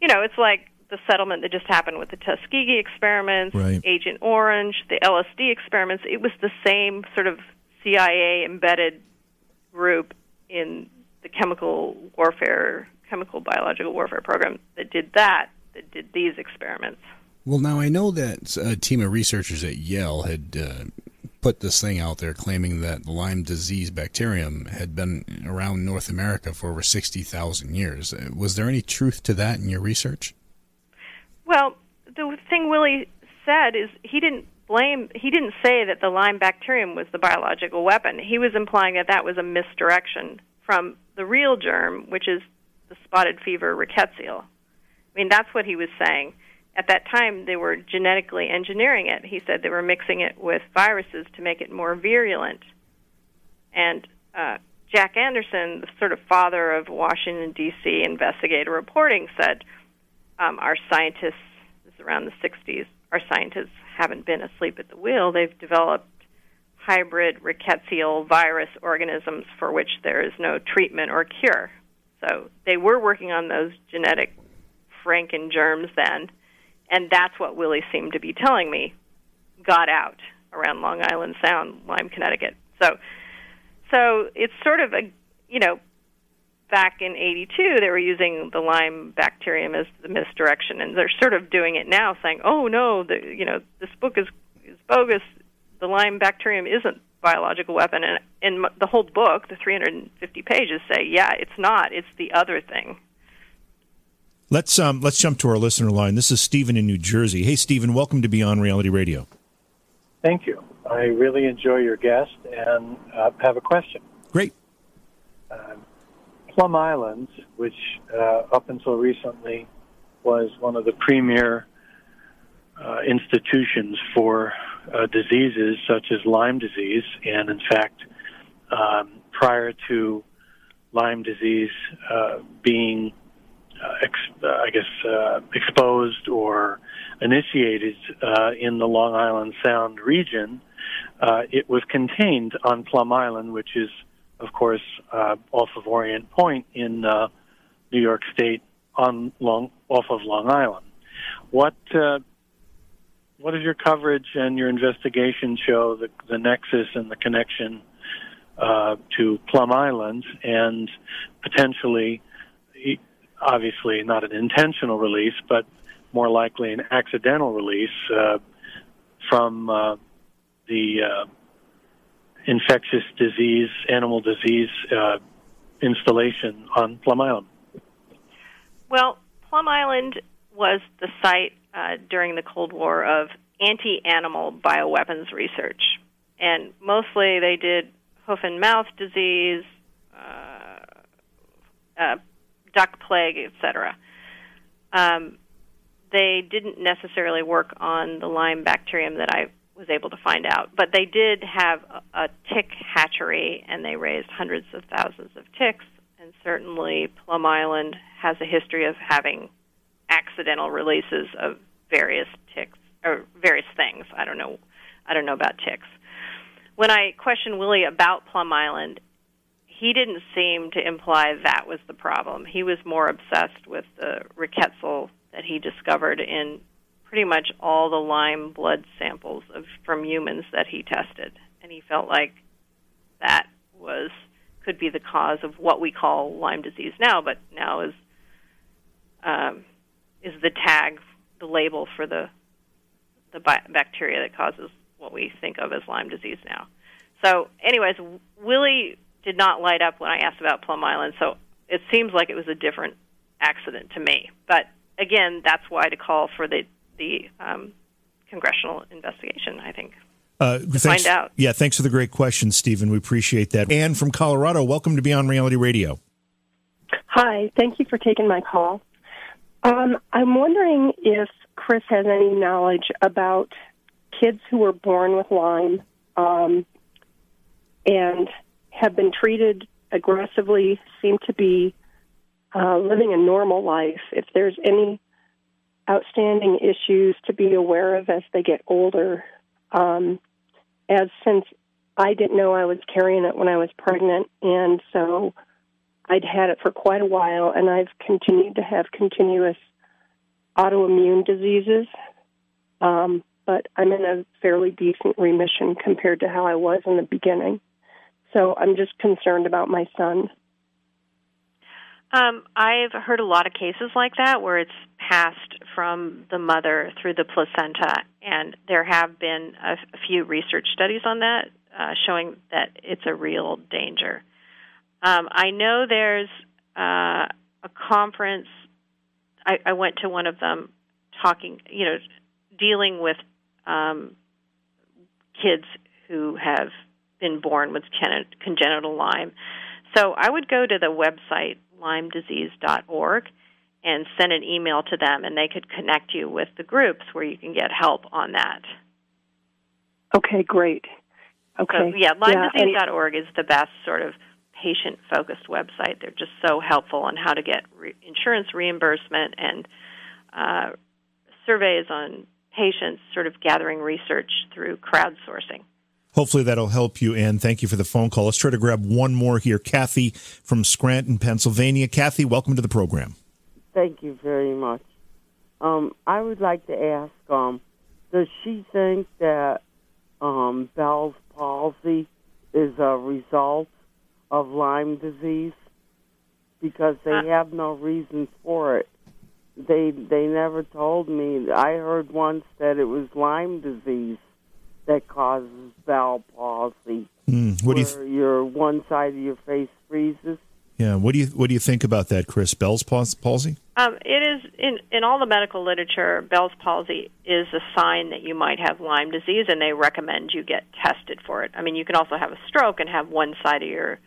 you know, it's like the settlement that just happened with the Tuskegee experiments, right. Agent Orange, the LSD experiments. It was the same sort of CIA embedded group in the chemical warfare, chemical biological warfare program that did that, that did these experiments. Well, now I know that a team of researchers at Yale had uh, put this thing out there claiming that Lyme disease bacterium had been around North America for over 60,000 years. Uh, was there any truth to that in your research? Well, the thing Willy said is he didn't blame he didn't say that the Lyme bacterium was the biological weapon. He was implying that that was a misdirection from the real germ, which is the spotted fever rickettsial. I mean, that's what he was saying. At that time, they were genetically engineering it. He said they were mixing it with viruses to make it more virulent. And uh, Jack Anderson, the sort of father of Washington, D.C. investigator reporting, said um, our scientists, this is around the 60s, our scientists haven't been asleep at the wheel. They've developed hybrid rickettsial virus organisms for which there is no treatment or cure. So they were working on those genetic Franken germs then, and that's what Willy seemed to be telling me got out around Long Island Sound, Lyme, Connecticut. So, so it's sort of a you know back in 82 they were using the lyme bacterium as the misdirection and they're sort of doing it now saying oh no the you know this book is is bogus. The lyme bacterium isn't biological weapon. And in the whole book the 350 pages say yeah it's not. It's the other thing. Let's um let's jump to our listener line. This is Stephen in New Jersey. Hey Stephen welcome to Beyond Reality Radio. Thank you. I really enjoy your guest and uh, have a question. Great. Uh, Plum Island, which uh, up until recently was one of the premier uh, institutions for uh, diseases such as Lyme disease, and in fact, um, prior to Lyme disease uh, being, uh, ex- I guess, uh, exposed or initiated in the Long Island Sound region, it was contained on Plum Island, which is of course, uh, off of Orient Point in uh, New York State on long off of Long Island. What uh, what does your coverage and your investigation show the, the nexus and the connection uh, to Plum Island and potentially, obviously not an intentional release, but more likely an accidental release uh, from uh, the uh, infectious disease, animal disease uh, installation on Plum Island? Well, Plum Island was the site uh, during the Cold War of anti animal bioweapons research. And mostly they did hoof and mouth disease, uh, uh, duck plague, etc. Um, they didn't necessarily work on the Lyme bacterium that I was able to find out, but they did have a, a tick hatchery and they raised hundreds of thousands of ticks. And certainly, Plum Island has a history of having accidental releases of various ticks or various things. I don't know. I don't know about ticks. When I questioned Willy about Plum Island, he didn't seem to imply that was the problem. He was more obsessed with the rickettsial that he discovered in pretty much all the Lyme blood samples of from humans that he tested, and he felt like that was could be the cause of what we call Lyme disease now, but now is um, is the tag, the label for the the bi- bacteria that causes what we think of as Lyme disease now. So, anyways, Willy did not light up when I asked about Plum Island, so it seems like it was a different accident to me. But again, that's why to call for the the um, congressional investigation. I think. Uh, to thanks, find out. Yeah, thanks for the great question, Stephen. We appreciate that. Anne from Colorado, welcome to Beyond Reality Radio. Hi, thank you for taking my call. Um, I'm wondering if Kris has any knowledge about kids who were born with Lyme um, and have been treated aggressively, seem to be uh, living a normal life. If there's any outstanding issues to be aware of as they get older, um, as since I didn't know I was carrying it when I was pregnant, and so I'd had it for quite a while, and I've continued to have continuous autoimmune diseases. Um, but I'm in a fairly decent remission compared to how I was in the beginning. So I'm just concerned about my son. Um, I've heard a lot of cases like that where it's passed from the mother through the placenta, and there have been a, a few research studies on that uh, showing that it's a real danger. Um, I know there's uh, a conference. I, I went to one of them, talking, you know, dealing with um, kids who have been born with congenital Lyme. So I would go to the website lymedisease.org and send an email to them, and they could connect you with the groups where you can get help on that. Okay, great. Okay. So, yeah, lymedisease.org is the best sort of patient focused website. They're just so helpful on how to get re- insurance reimbursement and uh, surveys on patients, sort of gathering research through crowdsourcing. Hopefully that'll help you, And Thank you for the phone call. Let's try to grab one more here. Kathy from Scranton, Pennsylvania. Kathy, welcome to the program. Thank you very much. Um, I would like to ask, um, does she think that um, Bell's palsy is a result of Lyme disease? Because they Uh, have no reason for it. They they never told me. I heard once that it was Lyme disease that causes Bell palsy, Hmm, what do you? where your one side of your face freezes. Yeah. What do you? What do you think about that, Kris? Bell's palsy. Um, it is in in all the medical literature. Bell's palsy is a sign that you might have Lyme disease, and they recommend you get tested for it. I mean, you can also have a stroke and have one side of your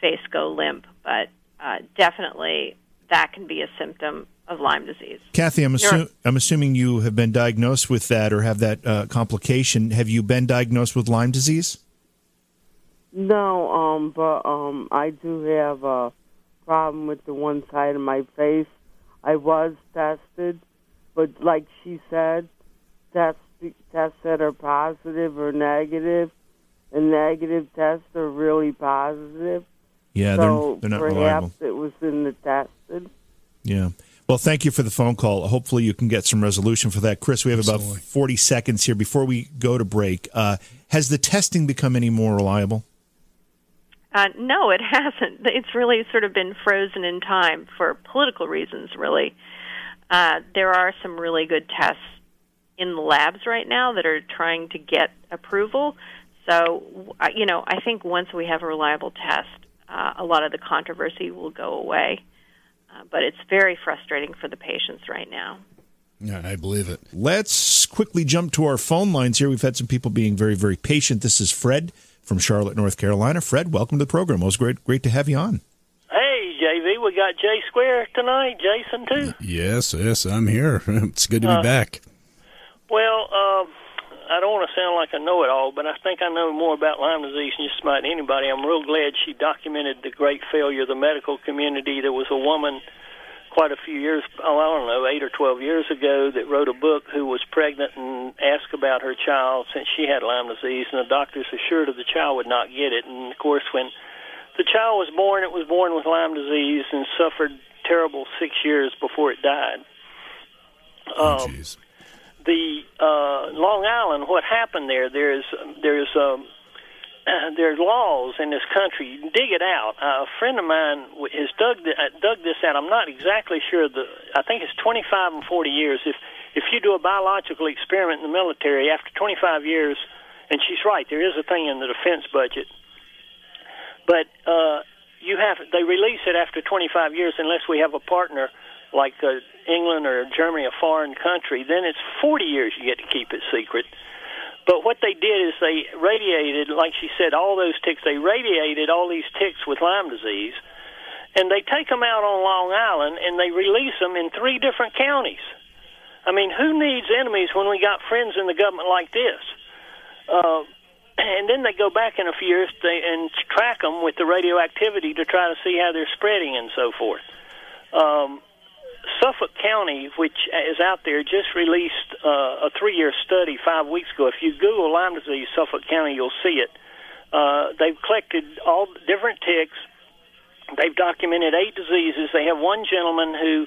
face go limp, but uh, definitely that can be a symptom of Lyme disease. Kathy, I'm, assu- I'm assuming you have been diagnosed with that or have that uh, complication. Have you been diagnosed with Lyme disease? No, um, but um, I do have a problem with the one side of my face. I was tested, but like she said, tests tests that are positive or negative, and negative tests are really positive. Yeah, so they're, they're not perhaps reliable. it was in the tested. Yeah. Well, thank you for the phone call. Hopefully, you can get some resolution for that. Kris, we have about 40 seconds here before we go to break. Uh, has the testing become any more reliable? Uh, no, it *laughs* hasn't. It's really sort of been frozen in time for political reasons, really. Uh, there are some really good tests in the labs right now that are trying to get approval. So, uh, you know, I think once we have a reliable test, uh, a lot of the controversy will go away. Uh, but it's very frustrating for the patients right now. Yeah, I believe it. Let's quickly jump to our phone lines here. We've had some people being very, very patient. This is Fred from Charlotte, North Carolina. Fred, welcome to the program. It was great, great to have you on. Hey, JV, we got J Square tonight. Jason too. Yes, yes, I'm here. *laughs* It's good to be Uh, back. Well, um, I don't want to sound like a know-it-all, but I think I know more about Lyme disease than just about anybody. I'm real glad she documented the great failure of the medical community. There was a woman quite a few years, oh, I don't know, eight or twelve years ago, that wrote a book who was pregnant and asked about her child since she had Lyme disease, and the doctors assured her the child would not get it. And of course, when the child was born, it was born with Lyme disease and suffered terrible six years before it died. Oh, Um, the uh, Long Island, what happened there? There's there's um, *clears throat* there's laws in this country. You can dig it out. Uh, a friend of mine has dug the, uh, dug this out. I'm not exactly sure. The I think it's 25 and 40 years. If if you do a biological experiment in the military after 25 years, and she's right, there is a thing in the defense budget, but uh, you have they release it after 25 years unless we have a partner like uh, England or Germany, a foreign country. Then it's 40 years you get to keep it secret. But what they did is they radiated, like she said, all those ticks. They radiated all these ticks with Lyme disease, and they take them out on Long Island and they release them in three different counties. I mean, who needs enemies when we got friends in the government like this? Uh, *clears throat* and then they go back in a few years they, and track them with the radioactivity to try to see how they're spreading and so forth. Um, Suffolk County, which is out there, just released uh, a three-year study five weeks ago. If you Google Lyme disease, Suffolk County, you'll see it. Uh, they've collected all different ticks. They've documented eight diseases. They have one gentleman who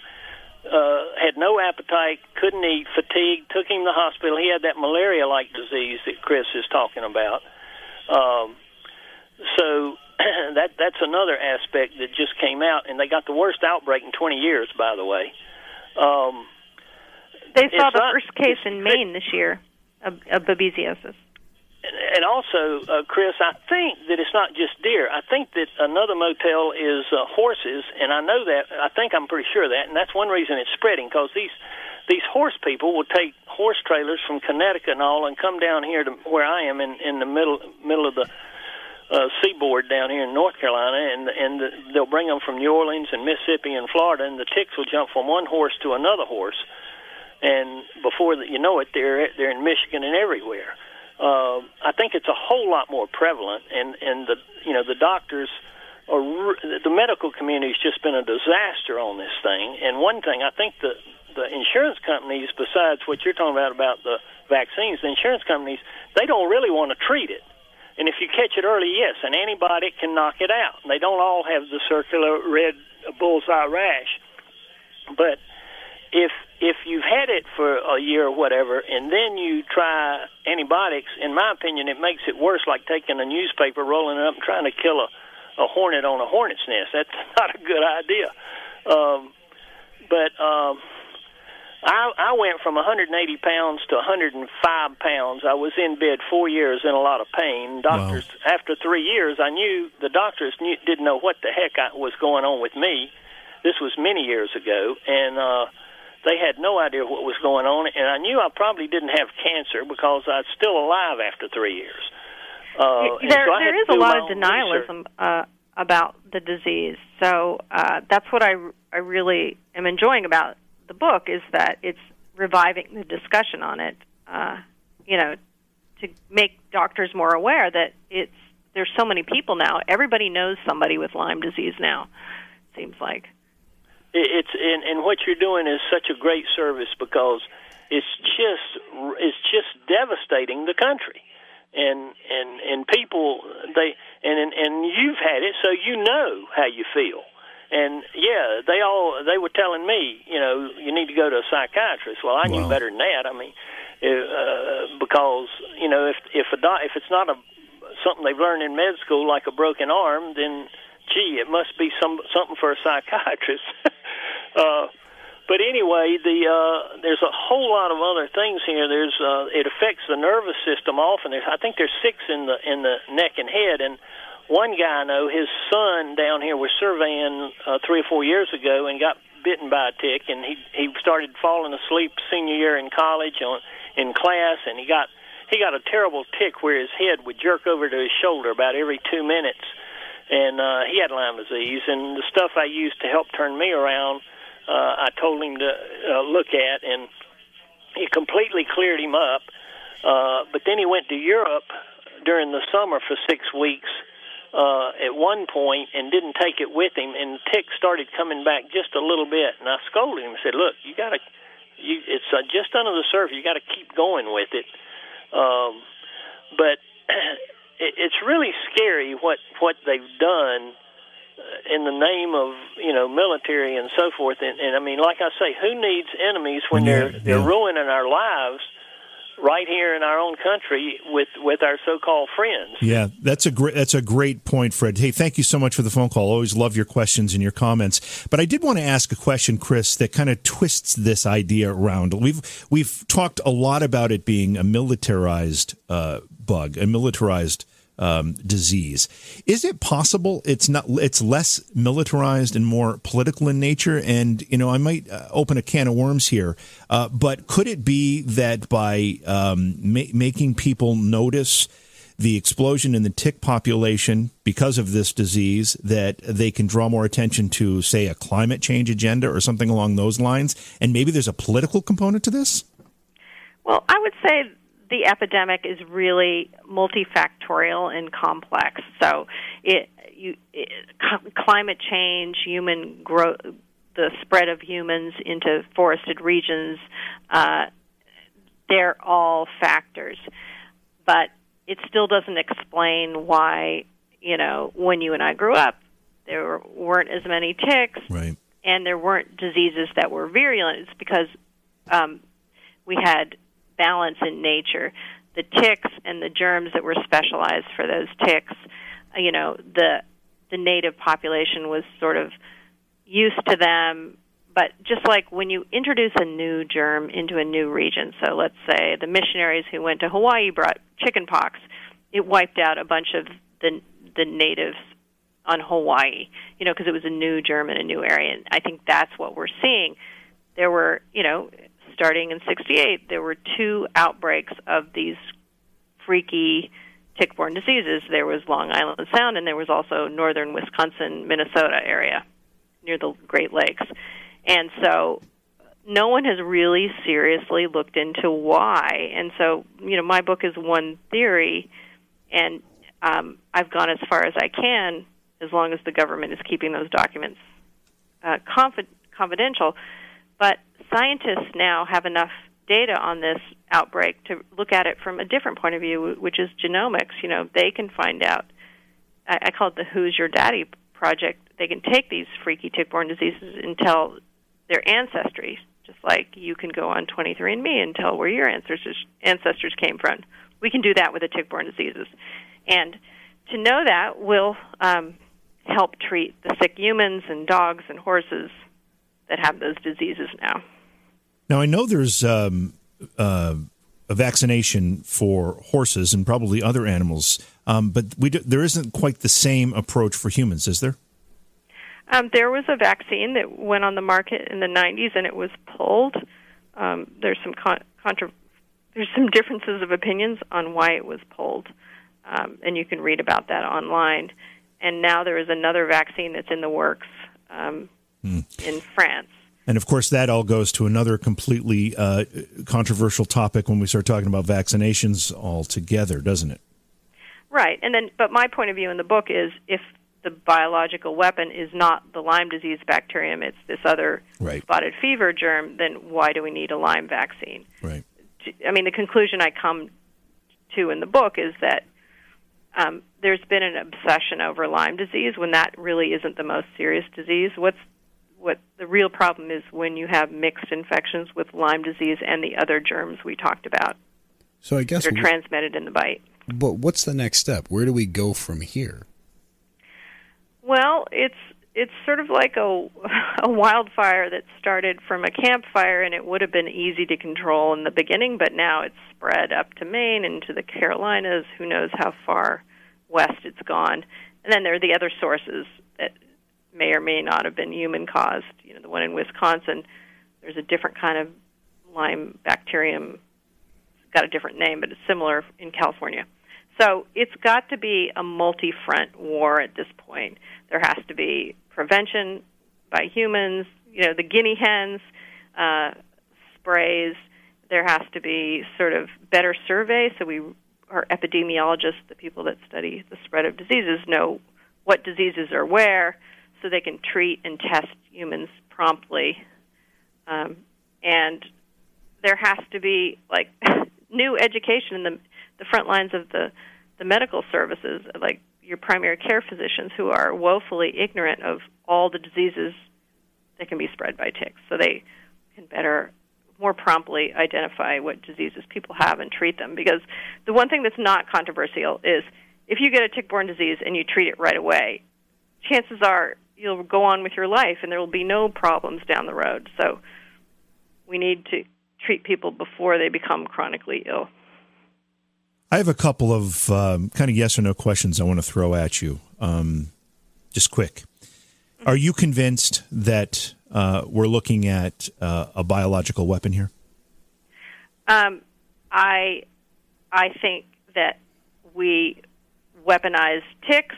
uh, had no appetite, couldn't eat, fatigued, took him to the hospital. He had that malaria-like disease that Kris is talking about. Um, so *clears throat* that that's another aspect that just came out, and they got the worst outbreak in 20 years, by the way. Um, They saw the not- first case in Maine this year of, of babesiosis. and, and also, uh, Kris, I think that it's not just deer. I think that another motel is uh, horses, and I know that. I think I'm pretty sure of that, and that's one reason it's spreading because these these horse people will take horse trailers from Connecticut and all, and come down here to where I am in in the middle middle of the uh, seaboard down here in North Carolina, and and the, they'll bring them from New Orleans and Mississippi and Florida, and the ticks will jump from one horse to another horse, and before that you know it, they're they're in Michigan and everywhere. Uh, I think it's a whole lot more prevalent, and and the you know the doctors are the medical community's just been a disaster on this thing. And one thing I think the the insurance companies, besides what you're talking about about the vaccines, the insurance companies they don't really want to treat it. And if you catch it early, yes, an antibiotic can knock it out. They don't all have the circular red bullseye rash, but if if you've had it for a year or whatever, and then you try antibiotics, in my opinion, it makes it worse. Like taking a newspaper, rolling it up, and trying to kill a a hornet on a hornet's nest. That's *laughs* not a good idea. Um, but um, I, I went from 180 pounds to 105 pounds. I was in bed four years in a lot of pain. Doctors, after three years, I knew the doctors knew, didn't know what the heck I, was going on with me. This was many years ago, and uh, they had no idea what was going on. And I knew I probably didn't have cancer because I was still alive after three years. Uh, there so there is a lot of denialism uh, about the disease. So uh, that's what I I really am enjoying about the book is that it's reviving the discussion on it. Uh, you know, to make doctors more aware that it's there's so many people now. Everybody knows somebody with Lyme disease now. Seems like. It's and, and what you're doing is such a great service because it's just it's just devastating the country and and and people they and and, and you've had it so you know how you feel and yeah they all they were telling me you know you need to go to a psychiatrist well i knew Wow. better than that i mean uh, because you know if if a doc, if it's not a something they've learned in med school like a broken arm then gee it must be some something for a psychiatrist *laughs* uh but anyway, the uh, there's a whole lot of other things here. There's uh, it affects the nervous system often. There's, I think there's six in the in the neck and head, and one guy I know, his son down here was surveying uh, three or four years ago and got bitten by a tick, and he he started falling asleep senior year in college on in class, and he got he got a terrible tic where his head would jerk over to his shoulder about every two minutes, and uh, he had Lyme disease. And the stuff I used to help turn me around, uh, I told him to uh, look at, and it completely cleared him up. Uh, but then he went to Europe during the summer for six weeks uh, at one point and didn't take it with him, and the tic started coming back just a little bit. And I scolded him and said, "Look, you got to, you, it's uh, just under the surface. You got to keep going with it." Um, but *clears throat* it, it's really scary what what they've done uh, in the name of you know military and so forth. And, and I mean, like I say, who needs enemies when Yeah, they're they're yeah. ruining our lives? Right here in our own country with with our so-called friends. Yeah, that's a great that's a great point, Fred. Hey, thank you so much for the phone call. Always love your questions and your comments. But I did want to ask a question, Kris, that kind of twists this idea around. We've we've talked a lot about it being a militarized uh, bug, a militarized um, disease. Is it possible it's not it's less militarized and more political in nature? And you know, I might uh, open a can of worms here, uh, but could it be that by um, ma- making people notice the explosion in the tick population because of this disease that they can draw more attention to, say, a climate change agenda or something along those lines? And maybe there's a political component to this. Well, I would say the epidemic is really multifactorial and complex. So, it, you, it, climate change, human growth, the spread of humans into forested regions, uh, they're all factors. But it still doesn't explain why, you know, when you and I grew up, there weren't as many ticks, right? And there weren't diseases that were virulent. It's because um, we had balance in nature. The ticks and the germs that were specialized for those ticks, uh, you know, the the native population was sort of used to them. But just like when you introduce a new germ into a new region, so let's say the missionaries who went to Hawaii brought chickenpox, it wiped out a bunch of the the natives on Hawaii, you know, because it was a new germ in a new area. And I think that's what we're seeing. There were, you know, starting in 68, there were two outbreaks of these freaky tick-borne diseases. There was Long Island Sound, and there was also northern Wisconsin, Minnesota area near the Great Lakes. And so no one has really seriously looked into why. And so, you know, my book is one theory, and um, I've gone as far as I can, as long as the government is keeping those documents uh, confi- confidential. But scientists now have enough data on this outbreak to look at it from a different point of view, which is genomics. You know, they can find out. I, I call it the "Who's Your Daddy" project. They can take these freaky tick-borne diseases and tell their ancestry, just like you can go on 23andMe and tell where your ancestors ancestors came from. We can do that with the tick-borne diseases, and to know that will um, help treat the sick humans and dogs and horses that have those diseases now. Now, I know there's um, uh, a vaccination for horses and probably other animals, um, but we do, there isn't quite the same approach for humans, is there? Um, there was a vaccine that went on the market in the 90s, and it was pulled. Um, there's some con- contra- there's some differences of opinions on why it was pulled, um, and you can read about that online. And now there is another vaccine that's in the works um, Hmm. in France. And of course, that all goes to another completely uh, controversial topic when we start talking about vaccinations altogether, doesn't it? Right. And then, but my point of view in the book is if the biological weapon is not the Lyme disease bacterium, it's this other Right. spotted fever germ, then why do we need a Lyme vaccine? Right. I mean, the conclusion I come to in the book is that um, there's been an obsession over Lyme disease when that really isn't the most serious disease. What's what the real problem is when you have mixed infections with Lyme disease and the other germs we talked about So I guess that are transmitted in the bite. But what's the next step? Where do we go from here? Well, it's it's sort of like a *laughs* a wildfire that started from a campfire and it would have been easy to control in the beginning, but now it's spread up to Maine and into the Carolinas. Who knows how far west it's gone? And then there are the other sources may or may not have been human caused. You know, the one in Wisconsin, there's a different kind of Lyme bacterium. It's got a different name, but it's similar in California. So it's got to be a multi front war at this point. There has to be prevention by humans, you know, the guinea hens, uh, sprays. There has to be sort of better survey so we our epidemiologists, the people that study the spread of diseases, know what diseases are where, so they can treat and test humans promptly. Um, and there has to be like *laughs* new education in the the front lines of the the medical services, like your primary care physicians, who are woefully ignorant of all the diseases that can be spread by ticks, so they can better more promptly identify what diseases people have and treat them. Because the one thing that's not controversial is if you get a tick-borne disease and you treat it right away, chances are you'll go on with your life and there will be no problems down the road. So we need to treat people before they become chronically ill. I have a couple of um, kind of yes or no questions I want to throw at you. Um, just quick. Are you convinced that uh, we're looking at uh, a biological weapon here? Um, I I think that we weaponize ticks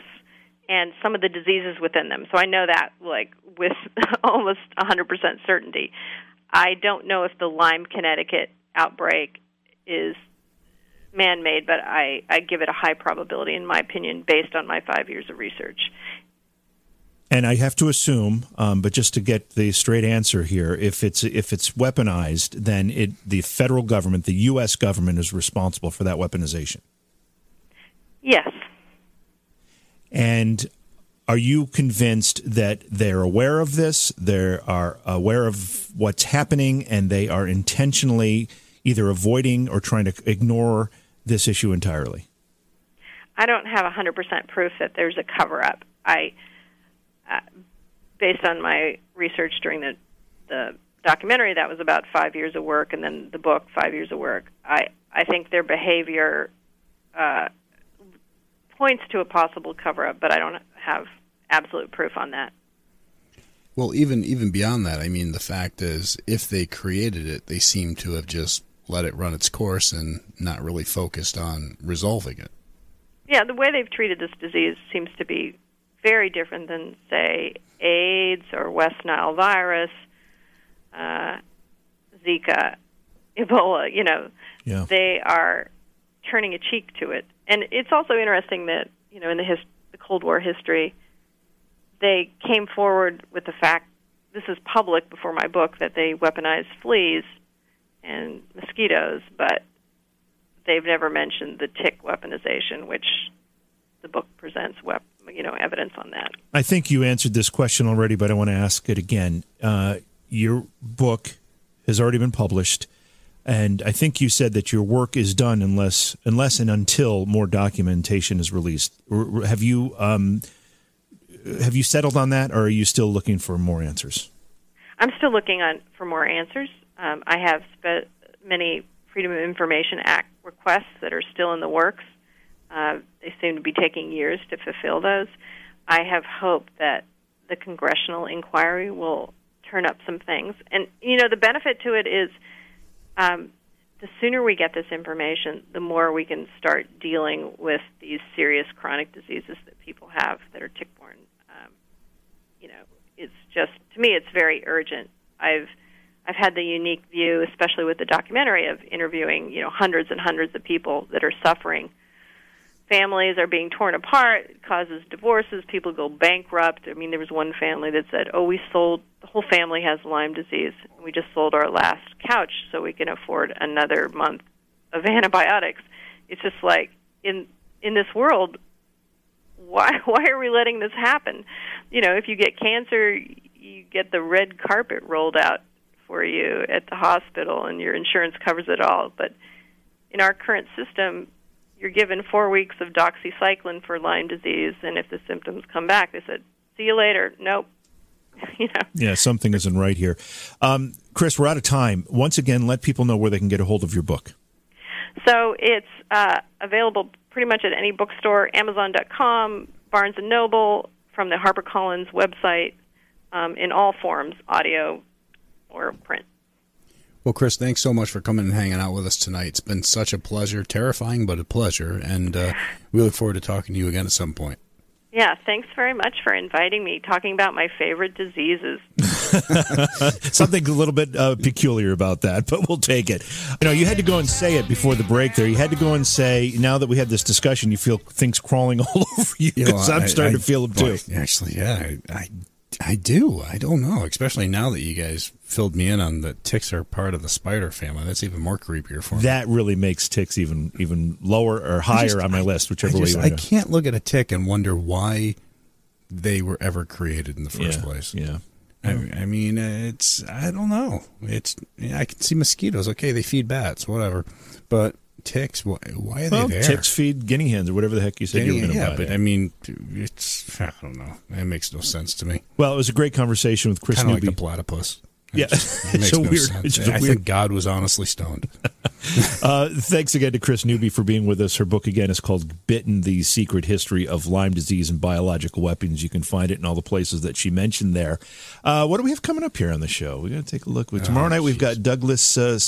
and some of the diseases within them. So I know that like with *laughs* almost 100% certainty. I don't know if the Lyme, Connecticut outbreak is man-made, but I, I give it a high probability, in my opinion, based on my five years of research. And I have to assume, um, but just to get the straight answer here, if it's if it's weaponized, then it the federal government, the U.S. government, is responsible for that weaponization. Yes. And are you convinced that they're aware of this? They are aware of what's happening, and they are intentionally either avoiding or trying to ignore this issue entirely? I don't have 100% proof that there's a cover up. I, uh, based on my research during the the documentary, that was about five years of work, and then the book, five years of work. I I think their behavior uh, points to a possible cover up, but I don't have absolute proof on that. Well, even even beyond that, I mean, the fact is, if they created it, they seem to have just let it run its course and not really focused on resolving it. Yeah, the way they've treated this disease seems to be very different than, say, AIDS or West Nile virus, uh, Zika, Ebola. You know, yeah. they are turning a cheek to it. And it's also interesting that you know in the, the Cold War history, they came forward with the fact this is public before my book that they weaponized fleas and mosquitoes, but they've never mentioned the tick weaponization, which the book presents wep- you know evidence on that. I think you answered this question already, but I want to ask it again. Uh, your book has already been published, and I think you said that your work is done unless unless and until more documentation is released. Have you um, have you settled on that, or are you still looking for more answers? I'm still looking on for more answers. Um, I have spe- many Freedom of Information Act requests that are still in the works. Uh, they seem to be taking years to fulfill those. I have hope that the congressional inquiry will turn up some things. And, you know, the benefit to it is um, the sooner we get this information, the more we can start dealing with these serious chronic diseases that people have that are tick borne. Um, you know, it's just, to me, it's very urgent. I've I've had the unique view, especially with the documentary, of interviewing you know hundreds and hundreds of people that are suffering. Families are being torn apart. Causes divorces. People go bankrupt. I mean, there was one family that said, "Oh, we sold the whole family has Lyme disease. We just sold our last couch so we can afford another month of *laughs* antibiotics." It's just like in in this world, why *laughs* why are we letting this happen? You know, if you get cancer, you get the red carpet rolled out for you at the hospital and your insurance covers it all. But in our current system, you're given four weeks of doxycycline for Lyme disease, and if the symptoms come back, they said, See you later. Nope. *laughs* you know. Yeah, something isn't right here. Um, Kris, we're out of time. Once again, let people know where they can get a hold of your book. So it's uh, available pretty much at any bookstore, Amazon.com, Barnes and Noble, from the HarperCollins website, um, in all forms, audio or print. Well, Kris, thanks so much for coming and hanging out with us tonight. It's been such a pleasure, terrifying, but a pleasure, and uh, we look forward to talking to you again at some point. Yeah, thanks very much for inviting me, talking about my favorite diseases. *laughs* *laughs* Something a little bit uh, peculiar about that, but we'll take it. You know, you had to go and say it before the break there. You had to go and say, now that we had this discussion, you feel things crawling *laughs* all over you. You know, I'm starting I- to feel them too. Actually, yeah, I, I, I do. I don't know, especially now that you guys filled me in on that ticks are part of the spider family. That's even more creepier for me. That really makes ticks even even lower or higher just- on my list, I, whichever just, way I you want to go. can't look at a tick and wonder why they were ever created in the first Yeah, place. Yeah. I, I mean, it's I don't know. It's I can see mosquitoes. Okay, they feed bats, whatever, but ticks. Why, why are Well, they there? ticks feed guinea hens or whatever the heck you said you were going to yeah, buy. but I mean, it's I don't know. It makes no sense to me. well, it was a great conversation with Kris Kind of like the platypus. Yeah. just- *laughs* it It's makes a no weird- sense. it's a I weird- think God was honestly stoned. *laughs* Uh, thanks again to Kris Newby for being with us. Her book again is called "Bitten: The Secret History of Lyme Disease and Biological Weapons." You can find it in all the places that she mentioned there. Uh, what do we have coming up here on the show? We got to take a look. Tomorrow night we've got Douglas uh.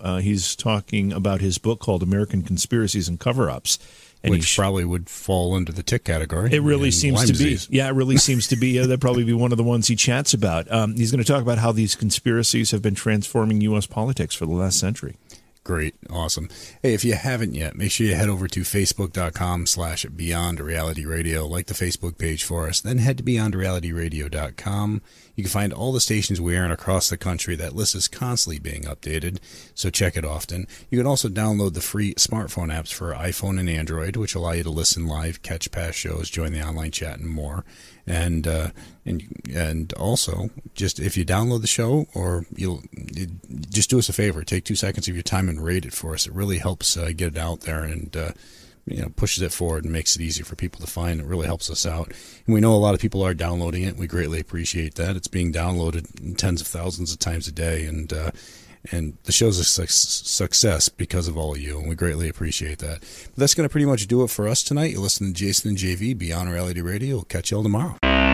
Uh, he's talking about his book called "American Conspiracies and Cover-Ups." And which he's- probably would fall into the tick category. It really seems Lyme to be. disease. Yeah, it really seems to be. Uh, that'd probably be one of the ones he chats about. Um, he's going to talk about how these conspiracies have been transforming U.S. politics for the last century. Great. Awesome. Hey, if you haven't yet, make sure you head over to facebook.com slash beyond reality radio, like the Facebook page for us. Then head to beyondrealityradio.com. You can find all the stations we are in across the country. That list is constantly being updated, so check it often. You can also download the free smartphone apps for iPhone and Android, which allow you to listen live, catch past shows, join the online chat, and more. And uh, and and also, just if you download the show, or you'll just do us a favor, take two seconds of your time and rate it for us. It really helps uh, get it out there and. Uh, you know, pushes it forward and makes it easier for people to find. It really helps us out. And we know a lot of people are downloading it. We greatly appreciate that. It's being downloaded tens of thousands of times a day, and uh, and the show's a suc success because of all of you, and we greatly appreciate that. But that's going to pretty much do it for us tonight. You're listening to Jason and JV Beyond Reality Radio. We'll catch you all tomorrow.